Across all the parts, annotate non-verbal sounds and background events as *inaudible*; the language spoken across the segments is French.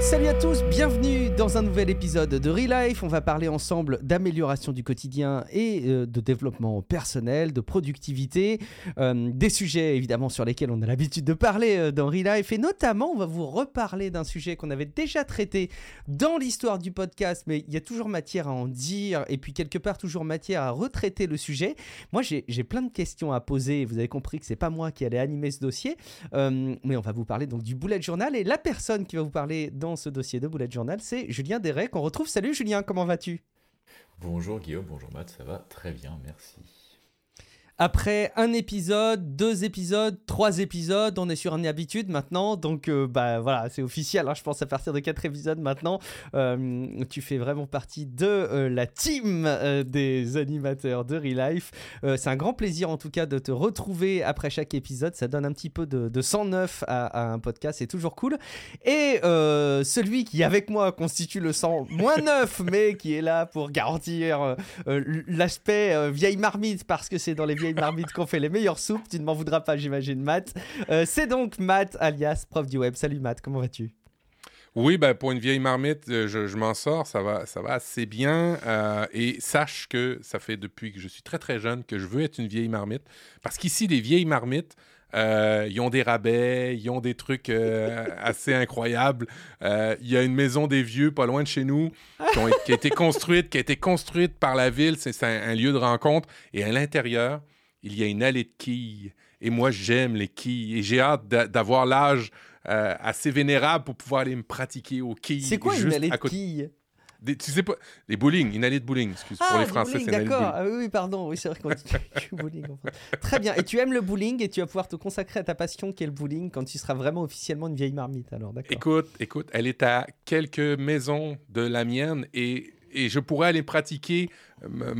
Salut à tous, bienvenue dans un nouvel épisode de Relife. On va parler ensemble d'amélioration du quotidien et euh, de développement personnel, de productivité, euh, des sujets évidemment sur lesquels on a l'habitude de parler euh, dans Relife et notamment on va vous reparler d'un sujet qu'on avait déjà traité dans l'histoire du podcast, mais il y a toujours matière à en dire et puis quelque part toujours matière à retraiter le sujet. Moi j'ai plein de questions à poser, vous avez compris que c'est pas moi qui allais animer ce dossier, mais on va vous parler donc du bullet journal et la personne qui va vous parler dans ce dossier de Bullet Journal, c'est Julien Derek qu'on retrouve. Salut Julien, comment vas-tu? Bonjour Guillaume, bonjour Matt, ça va très bien, merci. Après un épisode, deux épisodes, trois épisodes, on est sur une habitude maintenant. Donc, euh, bah voilà, c'est officiel. Hein, je pense à partir de quatre épisodes maintenant, euh, tu fais vraiment partie de euh, la team des animateurs de Relife. c'est un grand plaisir en tout cas de te retrouver après chaque épisode. Ça donne un petit peu de, de sang neuf à, un podcast. C'est toujours cool. Et celui qui, avec moi, constitue le sang moins neuf, *laughs* mais qui est là pour garantir l'aspect vieille marmite parce que c'est dans les vieilles marmite qu'on fait les meilleures soupes. Tu ne m'en voudras pas, j'imagine, Matt. Euh, c'est donc Matt, alias prof du web. Salut Matt, comment vas-tu? Oui, ben, pour une vieille marmite, euh, je, m'en sors, ça va, ça va assez bien. Euh, et sache que ça fait depuis que je suis très très jeune que je veux être une vieille marmite. Parce qu'ici, les vieilles marmites, ils ont des rabais, ils ont des trucs assez incroyables. Il y a une maison des vieux pas loin de chez nous qui, a été construite, qui a été construite par la ville. C'est un, lieu de rencontre. Et à l'intérieur, il y a une allée de quilles. Et moi, j'aime les quilles. Et j'ai hâte d'avoir l'âge euh, assez vénérable pour pouvoir aller me pratiquer aux quilles. C'est quoi une allée de quilles? Des, tu sais pas, des bowling, une allée de bowling, excuse. pour ah, les Français, c'est bowling. Ah, oui, pardon, oui, c'est vrai qu'on dit bowling. Très bien. Et tu aimes le bowling et tu vas pouvoir te consacrer à ta passion qui est le bowling quand tu seras vraiment officiellement une vieille marmite, alors, d'accord. Écoute, écoute, elle est à quelques maisons de la mienne et et je pourrais aller pratiquer euh,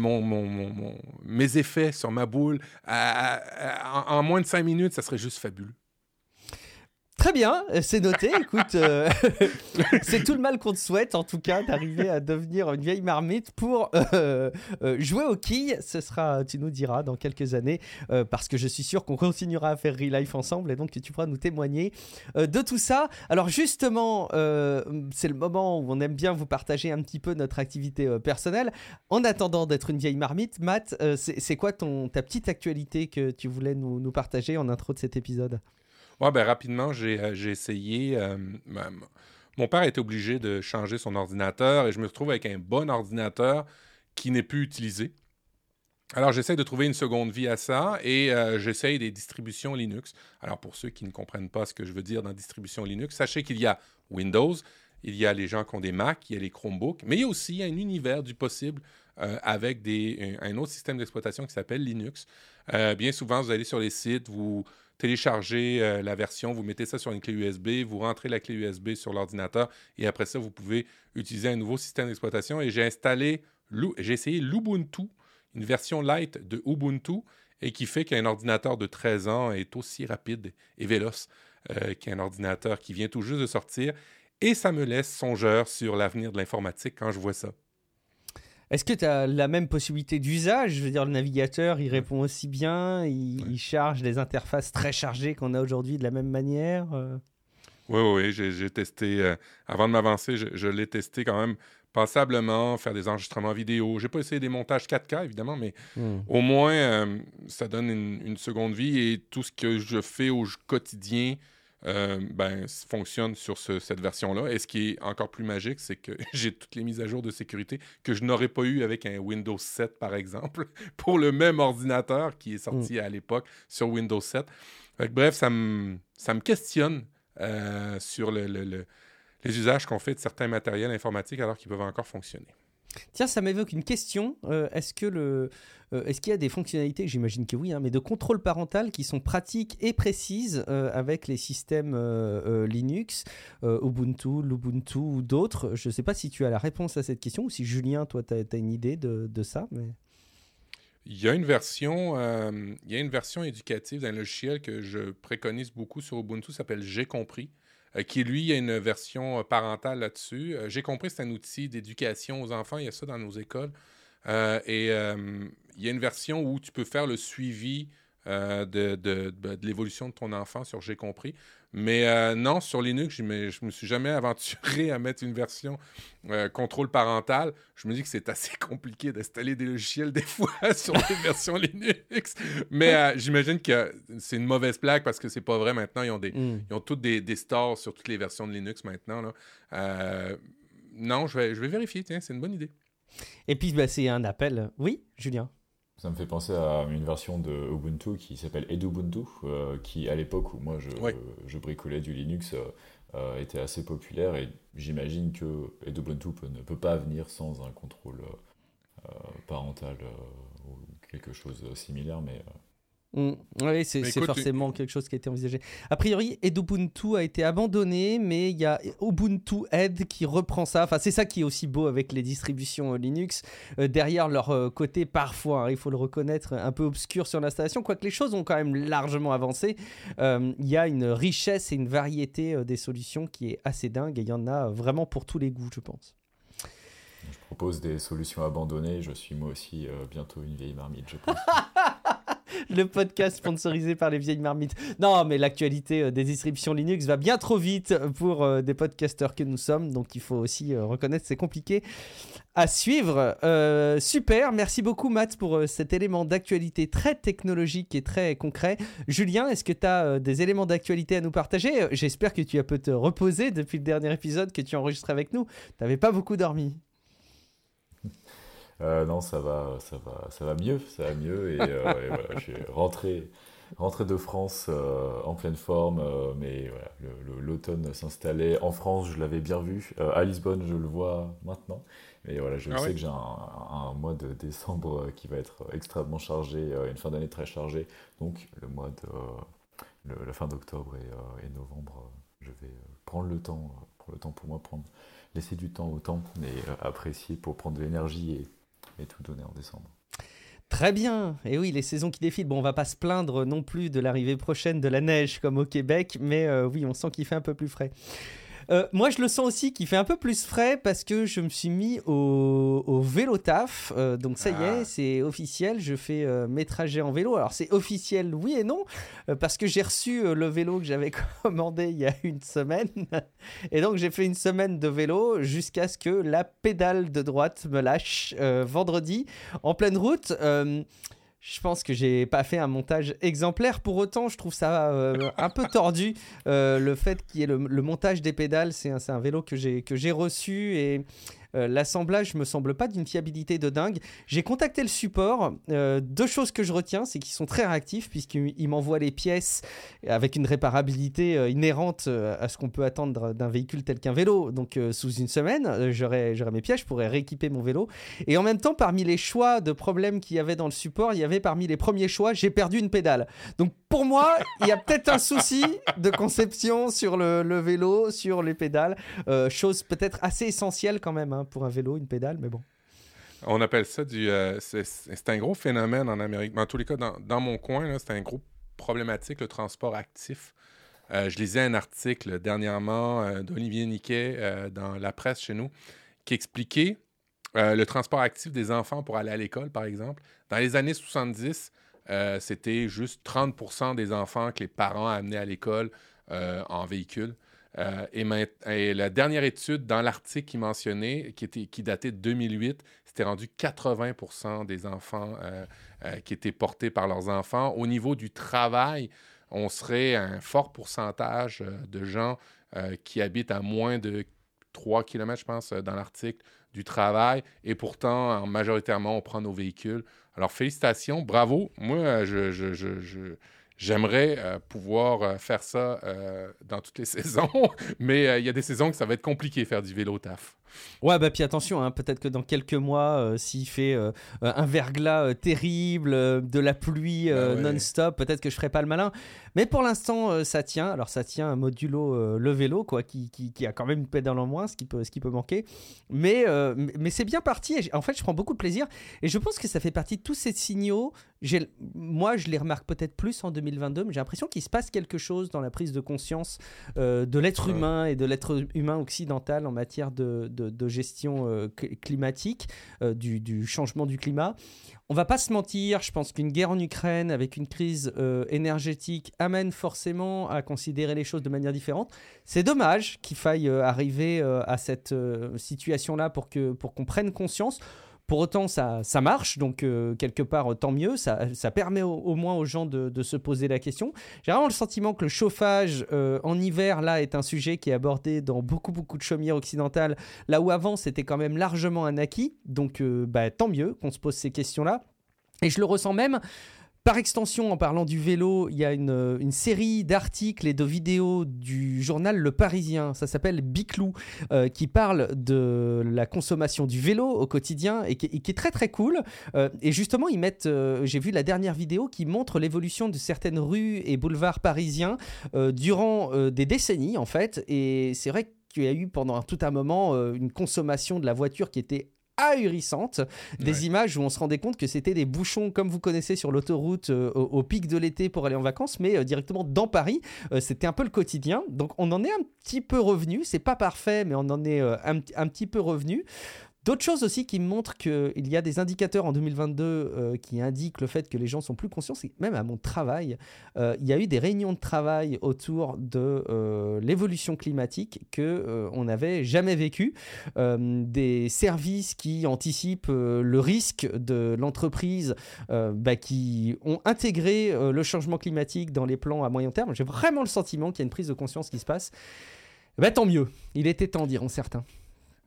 mes effets sur ma boule en, moins de cinq minutes, ça serait juste fabuleux. Très bien, c'est noté. Écoute, euh, *laughs* c'est tout le mal qu'on te souhaite, en tout cas, d'arriver à devenir une vieille marmite pour euh, euh, jouer au quilles. Ce sera, tu nous diras, dans quelques années, parce que je suis sûr qu'on continuera à faire Relife ensemble et donc tu pourras nous témoigner de tout ça. Alors, justement, c'est le moment où on aime bien vous partager un petit peu notre activité personnelle. En attendant d'être une vieille marmite, Matt, c'est quoi ton, ta petite actualité que tu voulais nous partager en intro de cet épisode? Ouais, ben rapidement, j'ai euh, essayé. Euh, mon père été obligé de changer son ordinateur et je me retrouve avec un bon ordinateur qui n'est plus utilisé. Alors, j'essaie de trouver une seconde vie à ça et euh, j'essaye des distributions Linux. Alors, pour ceux qui ne comprennent pas ce que je veux dire dans distribution Linux, sachez qu'il y a Windows, il y a les gens qui ont des Mac, il y a les Chromebooks, mais il y a aussi un univers du possible avec des, un, autre système d'exploitation qui s'appelle Linux. bien souvent, vous allez sur les sites, vous téléchargez euh, la version, vous mettez ça sur une clé USB, vous rentrez la clé USB sur l'ordinateur et après ça, vous pouvez utiliser un nouveau système d'exploitation. Et j'ai installé, j'ai essayé l'Ubuntu, une version light de Ubuntu et qui fait qu'un ordinateur de 13 ans est aussi rapide et véloce euh, qu'un ordinateur qui vient tout juste de sortir. Et ça me laisse songeur sur l'avenir de l'informatique quand je vois ça. Est-ce que tu as la même possibilité d'usage? Je veux dire, le navigateur, il répond aussi bien, il, charge des interfaces très chargées qu'on a aujourd'hui de la même manière euh? Oui, oui, j'ai testé, euh, avant de m'avancer, je, l'ai testé quand même passablement, faire des enregistrements vidéo. J'ai pas essayé des montages 4K, évidemment, mais hmm. au moins, euh, ça donne une, une, seconde vie et tout ce que je fais au quotidien euh, ben, fonctionne sur cette version-là. Et ce qui est encore plus magique, c'est que *laughs* j'ai toutes les mises à jour de sécurité que je n'aurais pas eu avec un Windows 7, par exemple, *laughs* pour le même ordinateur qui est sorti mm. à l'époque sur Windows 7. bref, ça me, ça me questionne euh, sur le, les usages qu'on fait de certains matériels informatiques alors qu'ils peuvent encore fonctionner. Tiens, ça m'évoque une question. Euh, est-ce que le, euh, est-ce qu'il y a des fonctionnalités, j'imagine que oui, hein, mais de contrôle parental qui sont pratiques et précises euh, avec les systèmes Linux, Ubuntu, Lubuntu ou d'autres? Je ne sais pas si tu as la réponse à cette question ou si Julien, toi, tu as, une idée de, ça. Il y a une version, il y a une version éducative d'un logiciel que je préconise beaucoup sur Ubuntu, s'appelle J'ai compris. Euh, qui lui a une version euh, parentale là-dessus. Euh, j'ai compris c'est un outil d'éducation aux enfants, il y a ça dans nos écoles. et il y a une version où tu peux faire le suivi de, de l'évolution de ton enfant sur J'ai compris. Mais euh, non, sur Linux, je ne me suis jamais *laughs* aventuré à mettre une version euh, contrôle parental. Je me dis que c'est assez *laughs* compliqué d'installer des logiciels des fois *laughs* sur des versions Linux. Mais euh, j'imagine que c'est une mauvaise plaque parce que c'est pas vrai maintenant. Ils ont, des, mm. ils ont toutes des, des, stores sur toutes les versions de Linux maintenant. Là. non, je vais, je vais vérifier. Tiens, c'est une bonne idée. Et puis, bah, c'est un appel. Oui, Julien ça me fait penser à une version de Ubuntu qui s'appelle Edubuntu, euh, qui à l'époque où moi je, je, bricolais du Linux euh, euh, était assez populaire et j'imagine que Edubuntu ne peut pas venir sans un contrôle parental ou quelque chose de similaire, mais Mm. Oui, c'est forcément quelque chose qui a été envisagé. A priori, Ubuntu a été abandonné, mais il y a Ubuntu Ed qui reprend ça. Enfin, c'est ça qui est aussi beau avec les distributions euh, Linux. Euh, derrière leur euh, côté, parfois, hein, il faut le reconnaître, un peu obscur sur l'installation, quoique les choses ont quand même largement avancé. Il y a une richesse et une variété des solutions qui est assez dingue et il y en a vraiment pour tous les goûts, je pense. Je propose des solutions abandonnées. Je suis moi aussi bientôt une vieille marmite, je pense. *laughs* *laughs* le podcast sponsorisé par les vieilles marmites. Non, mais l'actualité euh, des distributions Linux va bien trop vite pour euh, des podcasteurs que nous sommes, donc il faut aussi euh, reconnaître c'est compliqué à suivre. super, merci beaucoup Matt pour cet élément d'actualité très technologique et très concret. Julien, est-ce que tu as des éléments d'actualité à nous partager? J'espère que tu as pu te reposer depuis le dernier épisode que tu as enregistré avec nous. Tu n'avais pas beaucoup dormi. Euh, non, ça va, ça va, ça va mieux, ça va mieux. Et, euh, voilà, suis rentré, rentré de France euh, en pleine forme, mais voilà, l'automne s'installait. En France, je l'avais bien vu. à Lisbonne, je le vois maintenant. Mais voilà, je ah sais que j'ai un, mois de décembre qui va être extrêmement chargé, une fin d'année très chargée. Donc, le mois de la fin d'octobre et, et, novembre, je vais prendre le temps, prendre le temps pour moi, prendre, laisser du temps au temps, mais apprécier pour prendre de l'énergie et et tout donner en décembre. Très bien. Et oui, les saisons qui défilent. Bon, on va pas se plaindre non plus de l'arrivée prochaine de la neige comme au Québec, mais euh, oui, on sent qu'il fait un peu plus frais. Euh, moi, je le sens aussi qu'il fait un peu plus frais parce que je me suis mis au, vélo taf. Euh, donc, ça y est, ah. c'est officiel. Je fais euh, mes trajets en vélo. Alors, c'est officiel, oui et non, parce que j'ai reçu le vélo que j'avais *laughs* commandé il y a une semaine. et donc, j'ai fait une semaine de vélo jusqu'à ce que la pédale de droite me lâche vendredi en pleine route. Je pense que j'ai pas fait un montage exemplaire. Pour autant, je trouve ça euh, un peu tordu. Euh, le fait qu'il y ait le, montage des pédales, c'est un, un, vélo que j'ai reçu et euh, l'assemblage me semble pas d'une fiabilité de dingue. J'ai contacté le support. Euh, deux choses que je retiens, c'est qu'ils sont très réactifs puisqu'ils m'envoient les pièces avec une réparabilité euh, inhérente à ce qu'on peut attendre d'un véhicule tel qu'un vélo. Donc sous une semaine, j'aurai mes pièces, je pourrais rééquiper mon vélo. Et en même temps, parmi les choix de problèmes qu'il y avait dans le support, il y avait parmi les premiers choix, j'ai perdu une pédale. Donc pour moi, il y a peut-être un souci de conception sur le, vélo, sur les pédales. chose peut-être assez essentielle quand même. Hein. Hein, pour un vélo, une pédale, mais bon. On appelle ça du. Euh, c'est un gros phénomène en Amérique. en tous les cas, dans, mon coin, c'est un gros problématique, le transport actif. Euh, je lisais un article dernièrement euh, d'Olivier Niquet dans la presse chez nous qui expliquait le transport actif des enfants pour aller à l'école, par exemple. Dans les années 70, c'était juste 30% des enfants que les parents amenaient à l'école en véhicule. Euh, et, la dernière étude dans l'article qui mentionnait, qui, était, qui datait de 2008, c'était rendu 80 des enfants euh, euh, qui étaient portés par leurs enfants. Au niveau du travail, on serait un fort pourcentage de gens qui habitent à moins de 3 km, je pense, dans l'article, du travail. Et pourtant, majoritairement, on prend nos véhicules. Alors, félicitations, bravo. Moi, je, je, je J'aimerais euh, pouvoir euh, faire ça euh, dans toutes les *laughs* saisons, mais il y a des saisons que ça va être compliqué faire du vélo taf. Ouais, bah puis attention, hein, peut-être que dans quelques mois, euh, s'il fait euh, un verglas euh, terrible, de la pluie bah non-stop, peut-être que je ferai pas le malin. Mais pour l'instant, ça tient. Alors ça tient un modulo le vélo, quoi, qui, qui, a quand même une pédale en moins, ce qui peut, ce qui peut manquer. Mais, mais c'est bien parti. en fait, je prends beaucoup de plaisir. Et je pense que ça fait partie de tous ces signaux. Moi, je les remarque peut-être plus en 2022, mais j'ai l'impression qu'il se passe quelque chose dans la prise de conscience de l'être humain et de l'être humain occidental en matière de de, gestion climatique, du, du, changement du climat. On va pas se mentir, je pense qu'une guerre en Ukraine avec une crise énergétique amène forcément à considérer les choses de manière différente. C'est dommage qu'il faille arriver à cette situation-là pour pour qu'on prenne conscience. Pour autant, ça, marche, donc euh, quelque part, tant mieux. Ça, permet au, moins aux gens de, se poser la question. J'ai vraiment le sentiment que le chauffage euh, en hiver, là, est un sujet qui est abordé dans beaucoup, beaucoup de chaumières occidentales, là où avant, c'était quand même largement un acquis. Donc, euh, bah, tant mieux qu'on se pose ces questions-là. Et je le ressens même par extension, en parlant du vélo, il y a une, série d'articles et de vidéos du journal Le Parisien, ça s'appelle Biclou, euh, qui parle de la consommation du vélo au quotidien et qui, est très très cool. Euh, et justement, ils mettent, euh, j'ai vu la dernière vidéo qui montre l'évolution de certaines rues et boulevards parisiens durant des décennies en fait. Et c'est vrai qu'il y a eu pendant tout un moment une consommation de la voiture qui était ahurissante. Des images où on se rendait compte que c'était des bouchons comme vous connaissez sur l'autoroute euh, au, pic de l'été pour aller en vacances, mais euh, directement dans Paris. Euh, c'était un peu le quotidien. Donc on en est un petit peu revenu. C'est pas parfait, mais on en est un, un, petit peu revenu. D'autres choses aussi qui montrent qu'il y a des indicateurs en 2022 euh, qui indiquent le fait que les gens sont plus conscients, c'est même à mon travail, euh, il y a eu des réunions de travail autour de euh, l'évolution climatique que on n'avait jamais vécu, des services qui anticipent le risque de l'entreprise, bah, qui ont intégré le changement climatique dans les plans à moyen terme. J'ai vraiment le sentiment qu'il y a une prise de conscience qui se passe. Bah, tant mieux, il était temps, diront certains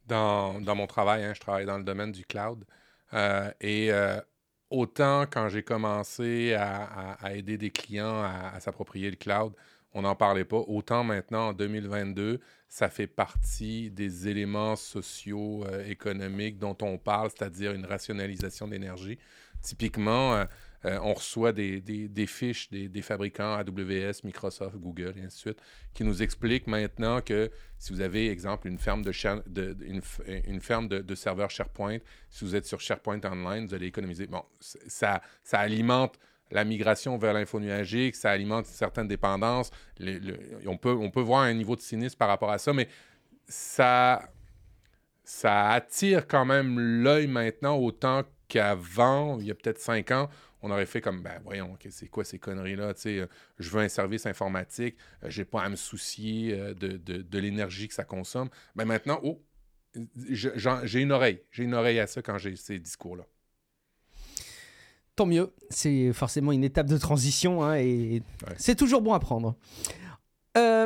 dans, mon travail. Hein, je travaille dans le domaine du cloud. Euh, et euh, autant quand j'ai commencé à, aider des clients à, s'approprier le cloud, on n'en parlait pas. Autant maintenant, en 2022, ça fait partie des éléments sociaux, euh, économiques dont on parle, c'est-à-dire une rationalisation d'énergie. Typiquement, euh, on reçoit des, fiches des, fabricants AWS, Microsoft, Google, et ainsi de suite, qui nous expliquent maintenant que si vous avez, exemple, une ferme de, une, ferme de, serveurs SharePoint, si vous êtes sur SharePoint Online, vous allez économiser. Bon, ça, ça alimente la migration vers l'info nuagique, ça alimente certaines dépendances. on, peut, on peut voir un niveau de cynisme par rapport à ça, mais ça, ça attire quand même l'œil maintenant autant qu'avant, il y a peut-être cinq ans, on aurait fait comme, ben voyons, c'est quoi ces conneries-là? Euh, je veux un service informatique, je euh, j'ai pas à me soucier euh, de, l'énergie que ça consomme. Ben maintenant, oh, j'ai une oreille. J'ai une oreille à ça quand j'ai ces discours-là. Tant mieux, c'est forcément une étape de transition hein, et c'est toujours bon à prendre.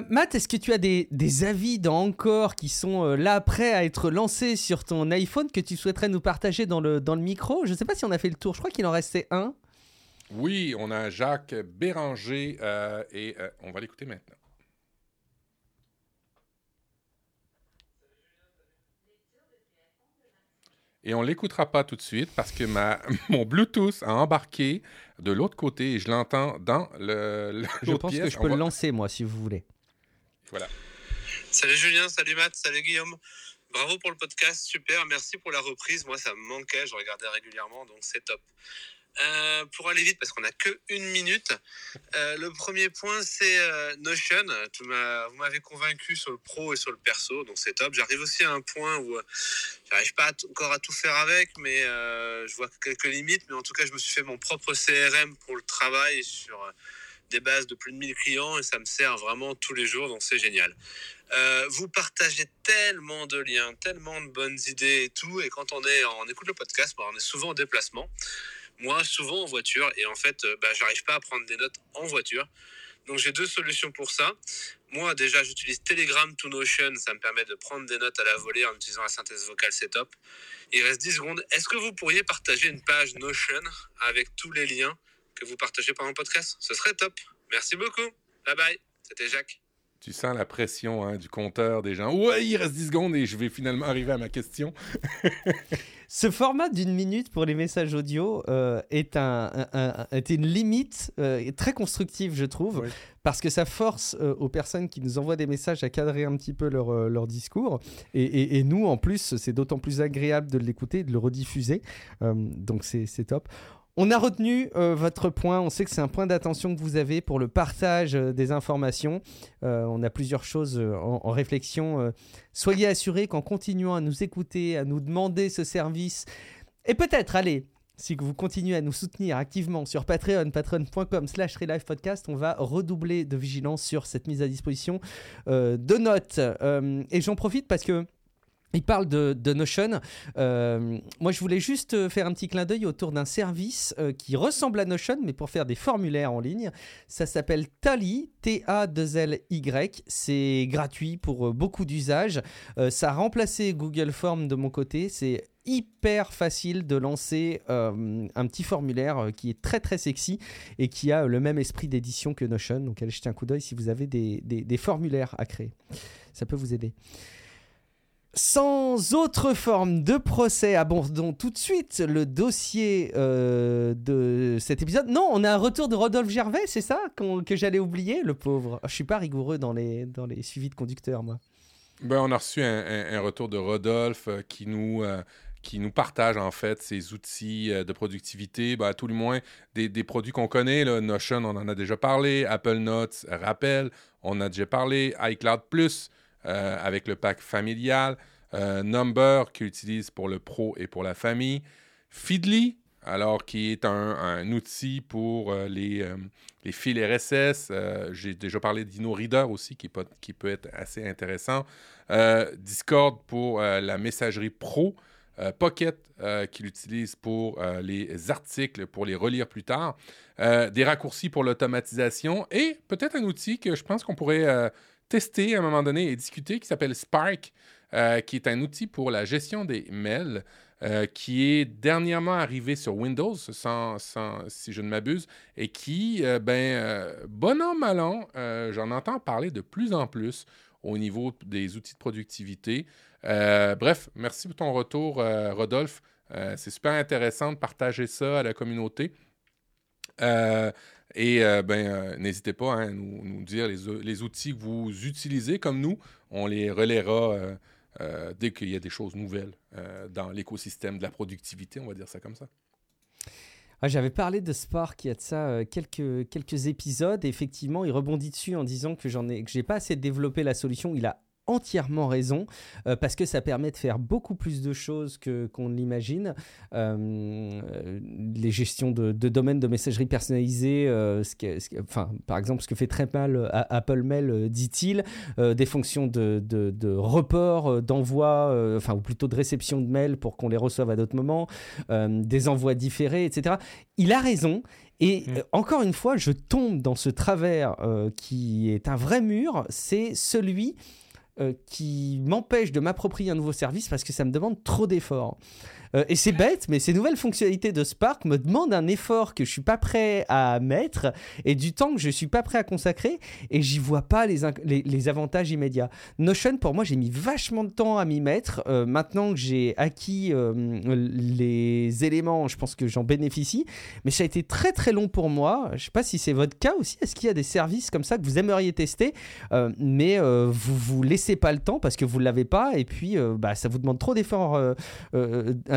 Matt, est-ce que tu as des, avis dans Encore qui sont là prêts à être lancés sur ton iPhone que tu souhaiterais nous partager dans le, dans le micro? Je ne sais pas si on a fait le tour, je crois qu'il en restait un. Oui, on a Jacques Béranger euh, et euh, on va l'écouter maintenant. Et on ne l'écoutera pas tout de suite parce que ma, *laughs* mon Bluetooth a embarqué de l'autre côté et je l'entends dans le. je pense que je peux le lancer, moi, si vous voulez. Voilà. Salut Julien, salut Matt, salut Guillaume. Bravo pour le podcast, super. Merci pour la reprise. Moi, ça me manquait, je regardais régulièrement, donc c'est top. Euh, pour aller vite, parce qu'on n'a que une minute, euh, le premier point, c'est euh, Notion. vous m'avez convaincu sur le pro et sur le perso, donc c'est top. J'arrive aussi à un point où j'arrive pas encore à tout faire avec, mais je vois quelques limites. Mais en tout cas, je me suis fait mon propre CRM pour le travail sur des bases de plus de 1000 clients et ça me sert vraiment tous les jours, donc c'est génial. vous partagez tellement de liens, tellement de bonnes idées et tout, et quand on est on écoute le podcast, bah, on est souvent en déplacement. Moi, souvent en voiture, et en fait, euh, bah, j'arrive pas à prendre des notes en voiture. Donc j'ai deux solutions pour ça. Moi, déjà, j'utilise Telegram to Notion. Ça me permet de prendre des notes à la volée en utilisant la synthèse vocale, c'est top. Il reste 10 secondes. Est-ce que vous pourriez partager une page Notion avec tous les liens que vous partagez pendant le podcast? Ce serait top. Merci beaucoup. Bye bye. C'était Jacques. Tu sens la pression hein, du compteur des gens. Ouais, il reste 10 secondes et je vais finalement arriver à ma question. *laughs* Ce format d'une minute pour les messages audio euh, est, un, une limite euh, très constructive, je trouve, parce que ça force euh, aux personnes qui nous envoient des messages à cadrer un petit peu leur, leur discours. Et, et, nous, en plus, c'est d'autant plus agréable de l'écouter, de le rediffuser. donc c'est top. On a retenu euh, votre point. On sait que c'est un point d'attention que vous avez pour le partage euh, des informations. Euh, on a plusieurs choses en, réflexion. soyez assurés qu'en continuant à nous écouter, à nous demander ce service, et peut-être, allez, si vous continuez à nous soutenir activement sur Patreon, patreon.com slash podcast, on va redoubler de vigilance sur cette mise à disposition de notes. et j'en profite parce que il parle de, Notion. Euh, moi, je voulais juste euh, faire un petit clin d'œil autour d'un service euh, qui ressemble à Notion, mais pour faire des formulaires en ligne. Ça s'appelle Tally, T-A-2-L-Y. C'est gratuit pour beaucoup d'usages. ça a remplacé Google Form de mon côté. C'est hyper facile de lancer un petit formulaire qui est très très sexy et qui a le même esprit d'édition que Notion. Donc allez jeter un coup d'œil si vous avez des formulaires à créer. Ça peut vous aider. Sans autre forme de procès, abordons tout de suite le dossier euh, de cet épisode. Non, on a un retour de Rodolphe Gervais, c'est ça que j'allais oublier, le pauvre. Je suis pas rigoureux dans les, dans les suivis de conducteurs, moi. Ben, on a reçu un, retour de Rodolphe euh, qui nous, euh, qui nous partage en fait ses outils de productivité, ben, à tout le moins des, produits qu'on connaît. Notion, on en a déjà parlé. Apple Notes, rappel, on a déjà parlé. iCloud Plus. Euh, avec le pack familial. Euh, Number, qui utilise pour le pro et pour la famille. Feedly, alors qui est un, outil pour euh, les, les fils RSS. J'ai déjà parlé d'InnoReader aussi, qui, qui, peut être assez intéressant. Discord pour la messagerie pro. Pocket, qui l'utilise pour les articles, pour les relire plus tard. des raccourcis pour l'automatisation. Et peut-être un outil que je pense qu'on pourrait testé à un moment donné et discuté qui s'appelle Spark, euh, qui est un outil pour la gestion des mails. Euh, qui est dernièrement arrivé sur Windows, sans, si je ne m'abuse, et qui, euh, ben, bon an, mal an, j'en entends parler de plus en plus au niveau des outils de productivité. bref, merci pour ton retour, Rodolphe. C'est super intéressant de partager ça à la communauté. Et euh, ben, euh, n'hésitez pas hein, à nous, dire les, outils que vous utilisez comme nous. On les relaiera euh, dès qu'il y a des choses nouvelles dans l'écosystème de la productivité, on va dire ça comme ça. Ah, J'avais parlé de Spark il y a de ça quelques, quelques épisodes. effectivement, il rebondit dessus en disant que j'en ai que j'ai pas assez développé la solution. Il a entièrement raison euh, parce que ça permet de faire beaucoup plus de choses que qu'on l'imagine. Euh, les gestions de, domaines de messagerie personnalisée, euh, ce enfin, par exemple, ce que fait très mal Apple Mail, dit-il, des fonctions de, de, report, d'envoi, enfin, ou plutôt de réception de mails pour qu'on les reçoive à d'autres moments, des envois différés, etc. Il a raison. Et mm. encore une fois, je tombe dans ce travers qui est un vrai mur, c'est celui qui m'empêche de m'approprier un nouveau service parce que ça me demande trop d'efforts. Euh, et c'est bête, mais ces nouvelles fonctionnalités de Spark me demandent un effort que je suis pas prêt à mettre et du temps que je suis pas prêt à consacrer et j'y vois pas les, les, avantages immédiats. Notion, pour moi, j'ai mis vachement de temps à m'y mettre. Euh, maintenant que j'ai acquis euh, les éléments, je pense que j'en bénéficie, mais ça a été très très long pour moi. Je sais pas si c'est votre cas aussi. Est-ce qu'il y a des services comme ça que vous aimeriez tester, mais vous vous laissez pas le temps parce que vous l'avez pas et puis bah, ça vous demande trop d'efforts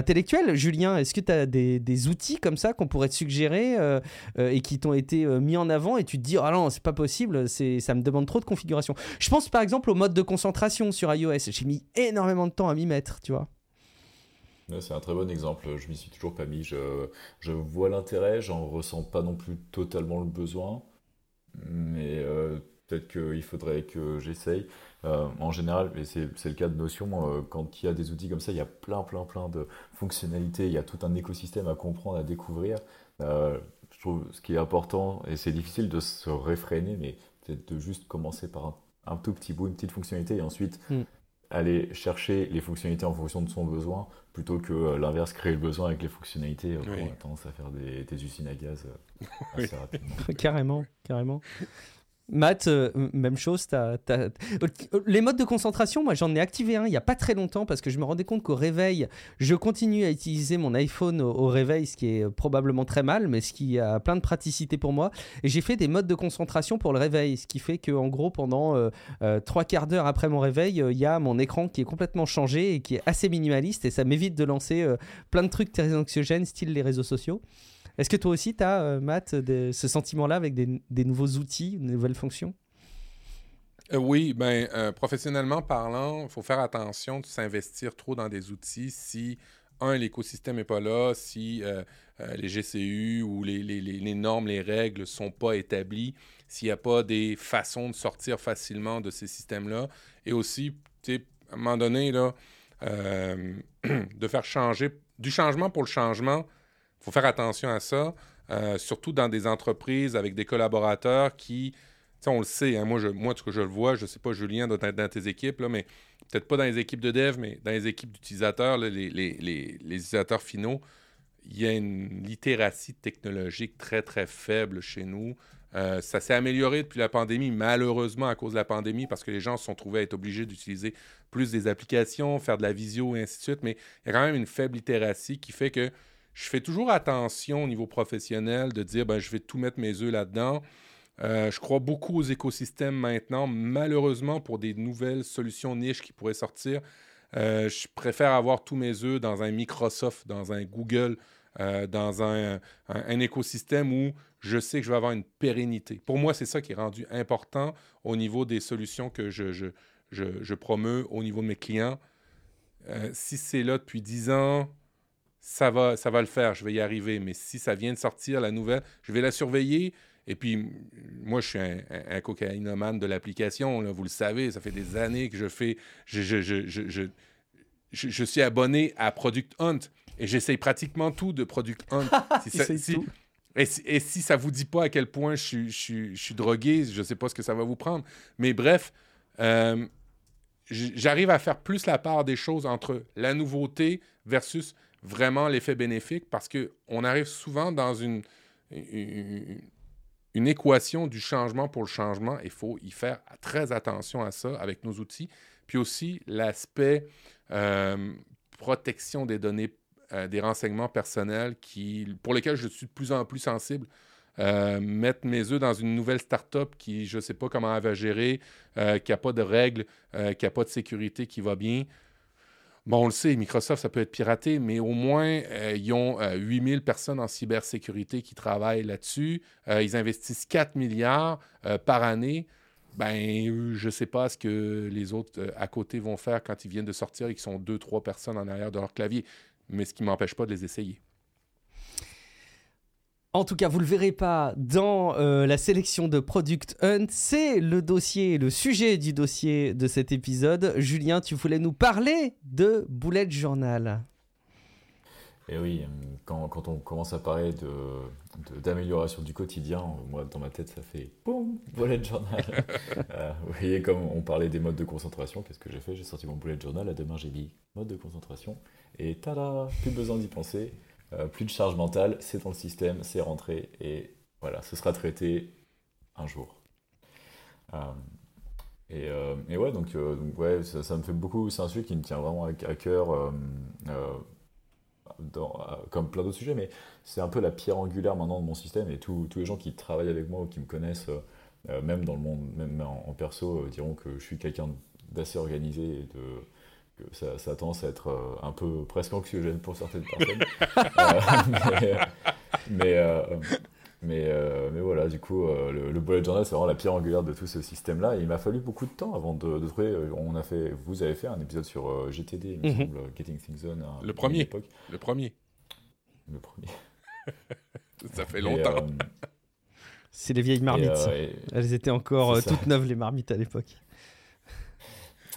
intellectuel. Julien, est-ce que tu as des, outils comme ça qu'on pourrait te suggérer euh, euh, et qui t'ont été euh, mis en avant et tu te dis, ah non, c'est pas possible, ça me demande trop de configuration. Je pense par exemple au mode de concentration sur iOS. J'ai mis énormément de temps à m'y mettre, tu vois. C'est un très bon exemple. Je m'y suis toujours pas mis. Je, je vois l'intérêt, j'en ressens pas non plus totalement le besoin. Mais peut-être qu'il faudrait que j'essaye. Euh, en général, et c'est le cas de Notion, euh, quand il y a des outils comme ça, il y a plein, plein, plein de fonctionnalités, il y a tout un écosystème à comprendre, à découvrir. Euh, je trouve ce qui est important, et c'est difficile de se réfréner, mais peut-être de juste commencer par un, tout petit bout, une petite fonctionnalité, et ensuite mm. aller chercher les fonctionnalités en fonction de son besoin, plutôt que l'inverse, créer le besoin avec les fonctionnalités. On a tendance à faire des, usines à gaz assez rapidement. *laughs* carrément, carrément. Matt, euh, même chose. Les modes de concentration, moi j'en ai activé un il n'y a pas très longtemps parce que je me rendais compte qu'au réveil, je continue à utiliser mon iPhone au, réveil, ce qui est probablement très mal, mais ce qui a plein de praticité pour moi. Et j'ai fait des modes de concentration pour le réveil, ce qui fait qu'en gros, pendant euh, euh, trois quarts d'heure après mon réveil, il y a mon écran qui est complètement changé et qui est assez minimaliste et ça m'évite de lancer plein de trucs très anxiogènes, style les réseaux sociaux. Est-ce que toi aussi, tu as, Matt, ce sentiment-là avec des, nouveaux outils, de nouvelles fonctions oui, ben, professionnellement parlant, il faut faire attention de s'investir trop dans des outils si, un, l'écosystème n'est pas là, si les GCU ou les, les, les, normes, les règles ne sont pas établies, s'il n'y a pas des façons de sortir facilement de ces systèmes-là. Et aussi, à un moment donné, là, euh, *clears throat* de faire changer, du changement pour le changement, faut faire attention à ça, euh, surtout dans des entreprises avec des collaborateurs qui, on le sait, hein, moi, moi, que je le vois, je ne sais pas, Julien, dans, tes équipes, là, mais peut-être pas dans les équipes de dev, mais dans les équipes d'utilisateurs, les, utilisateurs finaux, il y a une littératie technologique très, très faible chez nous. Euh, ça s'est amélioré depuis la pandémie, malheureusement à cause de la pandémie, parce que les gens se sont trouvés à être obligés d'utiliser plus des applications, faire de la visio et ainsi de suite. Mais il y a quand même une faible littératie qui fait que je fais toujours attention au niveau professionnel de dire ben, je vais tout mettre mes œufs là-dedans. Euh, je crois beaucoup aux écosystèmes maintenant. Malheureusement, pour des nouvelles solutions niches qui pourraient sortir, euh, je préfère avoir tous mes œufs dans un Microsoft, dans un Google, dans un, écosystème où je sais que je vais avoir une pérennité. Pour moi, c'est ça qui est rendu important au niveau des solutions que je, je, je, promeux au niveau de mes clients. Euh, si c'est là depuis 10 ans, ça va, ça va le faire, je vais y arriver. Mais si ça vient de sortir, la nouvelle, je vais la surveiller. Et puis, moi, je suis un, un, cocaïnomane de l'application, vous le savez, ça fait des années que je fais... Je, je, je, je suis abonné à Product Hunt et j'essaye pratiquement tout de Product Hunt. *laughs* si, tout. Et, si ça vous dit pas à quel point je, suis drogué, je sais pas ce que ça va vous prendre. Mais bref, euh, j'arrive à faire plus la part des choses entre la nouveauté versus vraiment l'effet bénéfique parce qu'on arrive souvent dans une, une, équation du changement pour le changement. Il faut y faire très attention à ça avec nos outils. Puis aussi l'aspect euh, protection des données euh, des renseignements personnels qui, pour lesquels je suis de plus en plus sensible. Euh, mettre mes œufs dans une nouvelle start-up qui, je ne sais pas comment elle va gérer, qui n'a pas de règles, qui n'a pas de sécurité qui va bien. Bon, on le sait, Microsoft, ça peut être piraté, mais au moins, ils ont 8000 personnes en cybersécurité qui travaillent là-dessus. ils investissent 4 milliards par année. Ben, je ne sais pas ce que les autres à côté vont faire quand ils viennent de sortir et qu'ils sont deux, trois personnes en arrière de leur clavier mais ce qui ne m'empêche pas de les essayer. En tout cas, vous ne le verrez pas dans euh, la sélection de Product Hunt. C'est le dossier, le sujet du dossier de cet épisode. Julien, tu voulais nous parler de Bullet Journal. Et eh oui, quand, quand, on commence à parler d'amélioration de, du quotidien, moi dans ma tête ça fait boum, bullet journal. *laughs* Euh, vous voyez, comme on parlait des modes de concentration, qu'est-ce que j'ai fait? J'ai sorti mon bullet journal, à demain j'ai dit mode de concentration, et tada, plus besoin d'y penser, euh, plus de charge mentale, c'est dans le système, c'est rentré, et voilà, ce sera traité un jour. Euh, et, et, ouais, donc, ouais, ça, me fait beaucoup, c'est un sujet qui me tient vraiment à, cœur euh, comme plein d'autres sujets, mais c'est un peu la pierre angulaire maintenant de mon système et tous les gens qui travaillent avec moi ou qui me connaissent, euh, euh, même dans le monde, même en, perso, diront que je suis quelqu'un d'assez organisé et de, ça, ça, a tendance à être un peu presque anxiogène pour certaines personnes. *laughs* mais, mais, euh, mais voilà, du coup, euh, le, bullet journal, c'est vraiment la pierre angulaire de tout ce système-là. il m'a fallu beaucoup de temps avant de, trouver. Euh, on a fait, vous avez fait un épisode sur GTD, il me mhm. semble, Getting Things Done. le premier. Le premier. Le *laughs* premier. Ça fait longtemps. c'est les vieilles marmites. Elles étaient encore toutes neuves, les marmites à l'époque.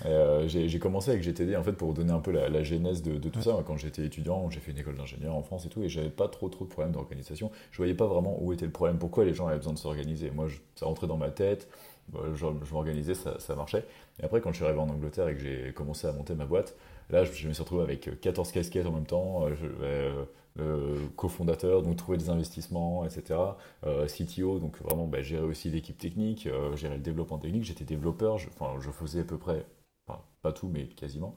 Euh, j'ai commencé avec GTD en fait pour donner un peu la, genèse de, tout ça. Quand j'étais étudiant, j'ai fait une école d'ingénieur en France et tout, et j'avais pas trop trop de problèmes d'organisation. Je voyais pas vraiment où était le problème, pourquoi les gens avaient besoin de s'organiser. Moi, ça rentrait dans ma tête, bah, je, m'organisais, ça, ça, marchait. Et après, quand je suis arrivé en Angleterre et que j'ai commencé à monter ma boîte, là, je, me suis retrouvé avec 14 casquettes en même temps. Euh, je, euh, cofondateur, donc trouver des investissements, etc. CTO, donc vraiment bah, gérer aussi l'équipe technique, gérer le développement technique. J'étais développeur, enfin, je faisais à peu près pas tout, mais quasiment.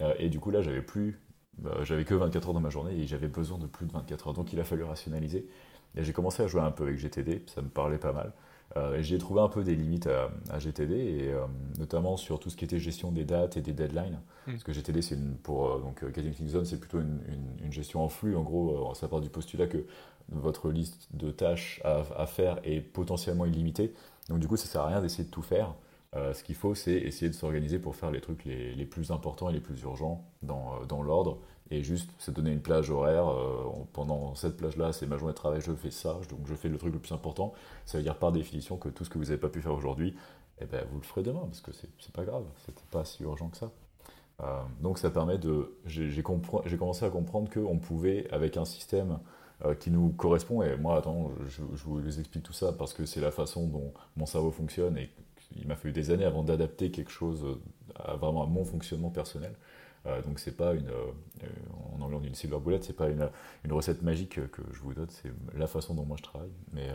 Euh, et du coup, là, j'avais plus, bah, j'avais que 24 heures dans ma journée et j'avais besoin de plus de 24 heures. Donc, il a fallu rationaliser. Et j'ai commencé à jouer un peu avec GTD, ça me parlait pas mal. Euh, j'ai trouvé un peu des limites à, GTD, et notamment sur tout ce qui était gestion des dates et des deadlines. Hmm. Parce que GTD, c'est pour donc Getting Zone, c'est plutôt une, une, gestion en flux. En gros, ça part du postulat que votre liste de tâches à, à faire est potentiellement illimitée. Donc du coup, ça sert à rien d'essayer de tout faire. Euh, ce qu'il faut, c'est essayer de s'organiser pour faire les trucs les, plus importants et les plus urgents dans, euh, dans l'ordre et juste se donner une plage horaire. Euh, pendant cette plage-là, c'est ma journée de travail, je fais ça, donc je fais le truc le plus important. Ça veut dire par définition que tout ce que vous n'avez pas pu faire aujourd'hui, eh ben, vous le ferez demain parce que c'est pas grave, c'était pas si urgent que ça. donc ça permet de. J'ai commencé à comprendre qu'on pouvait, avec un système qui nous correspond, et moi, attends, je, je, vous explique tout ça parce que c'est la façon dont mon cerveau fonctionne et il m'a fallu des années avant d'adapter quelque chose à, vraiment à mon fonctionnement personnel. Euh, donc c'est pas une, euh, en anglais on dit une silver bullet, c'est pas une, recette magique que je vous donne, c'est la façon dont moi je travaille. Mais, euh,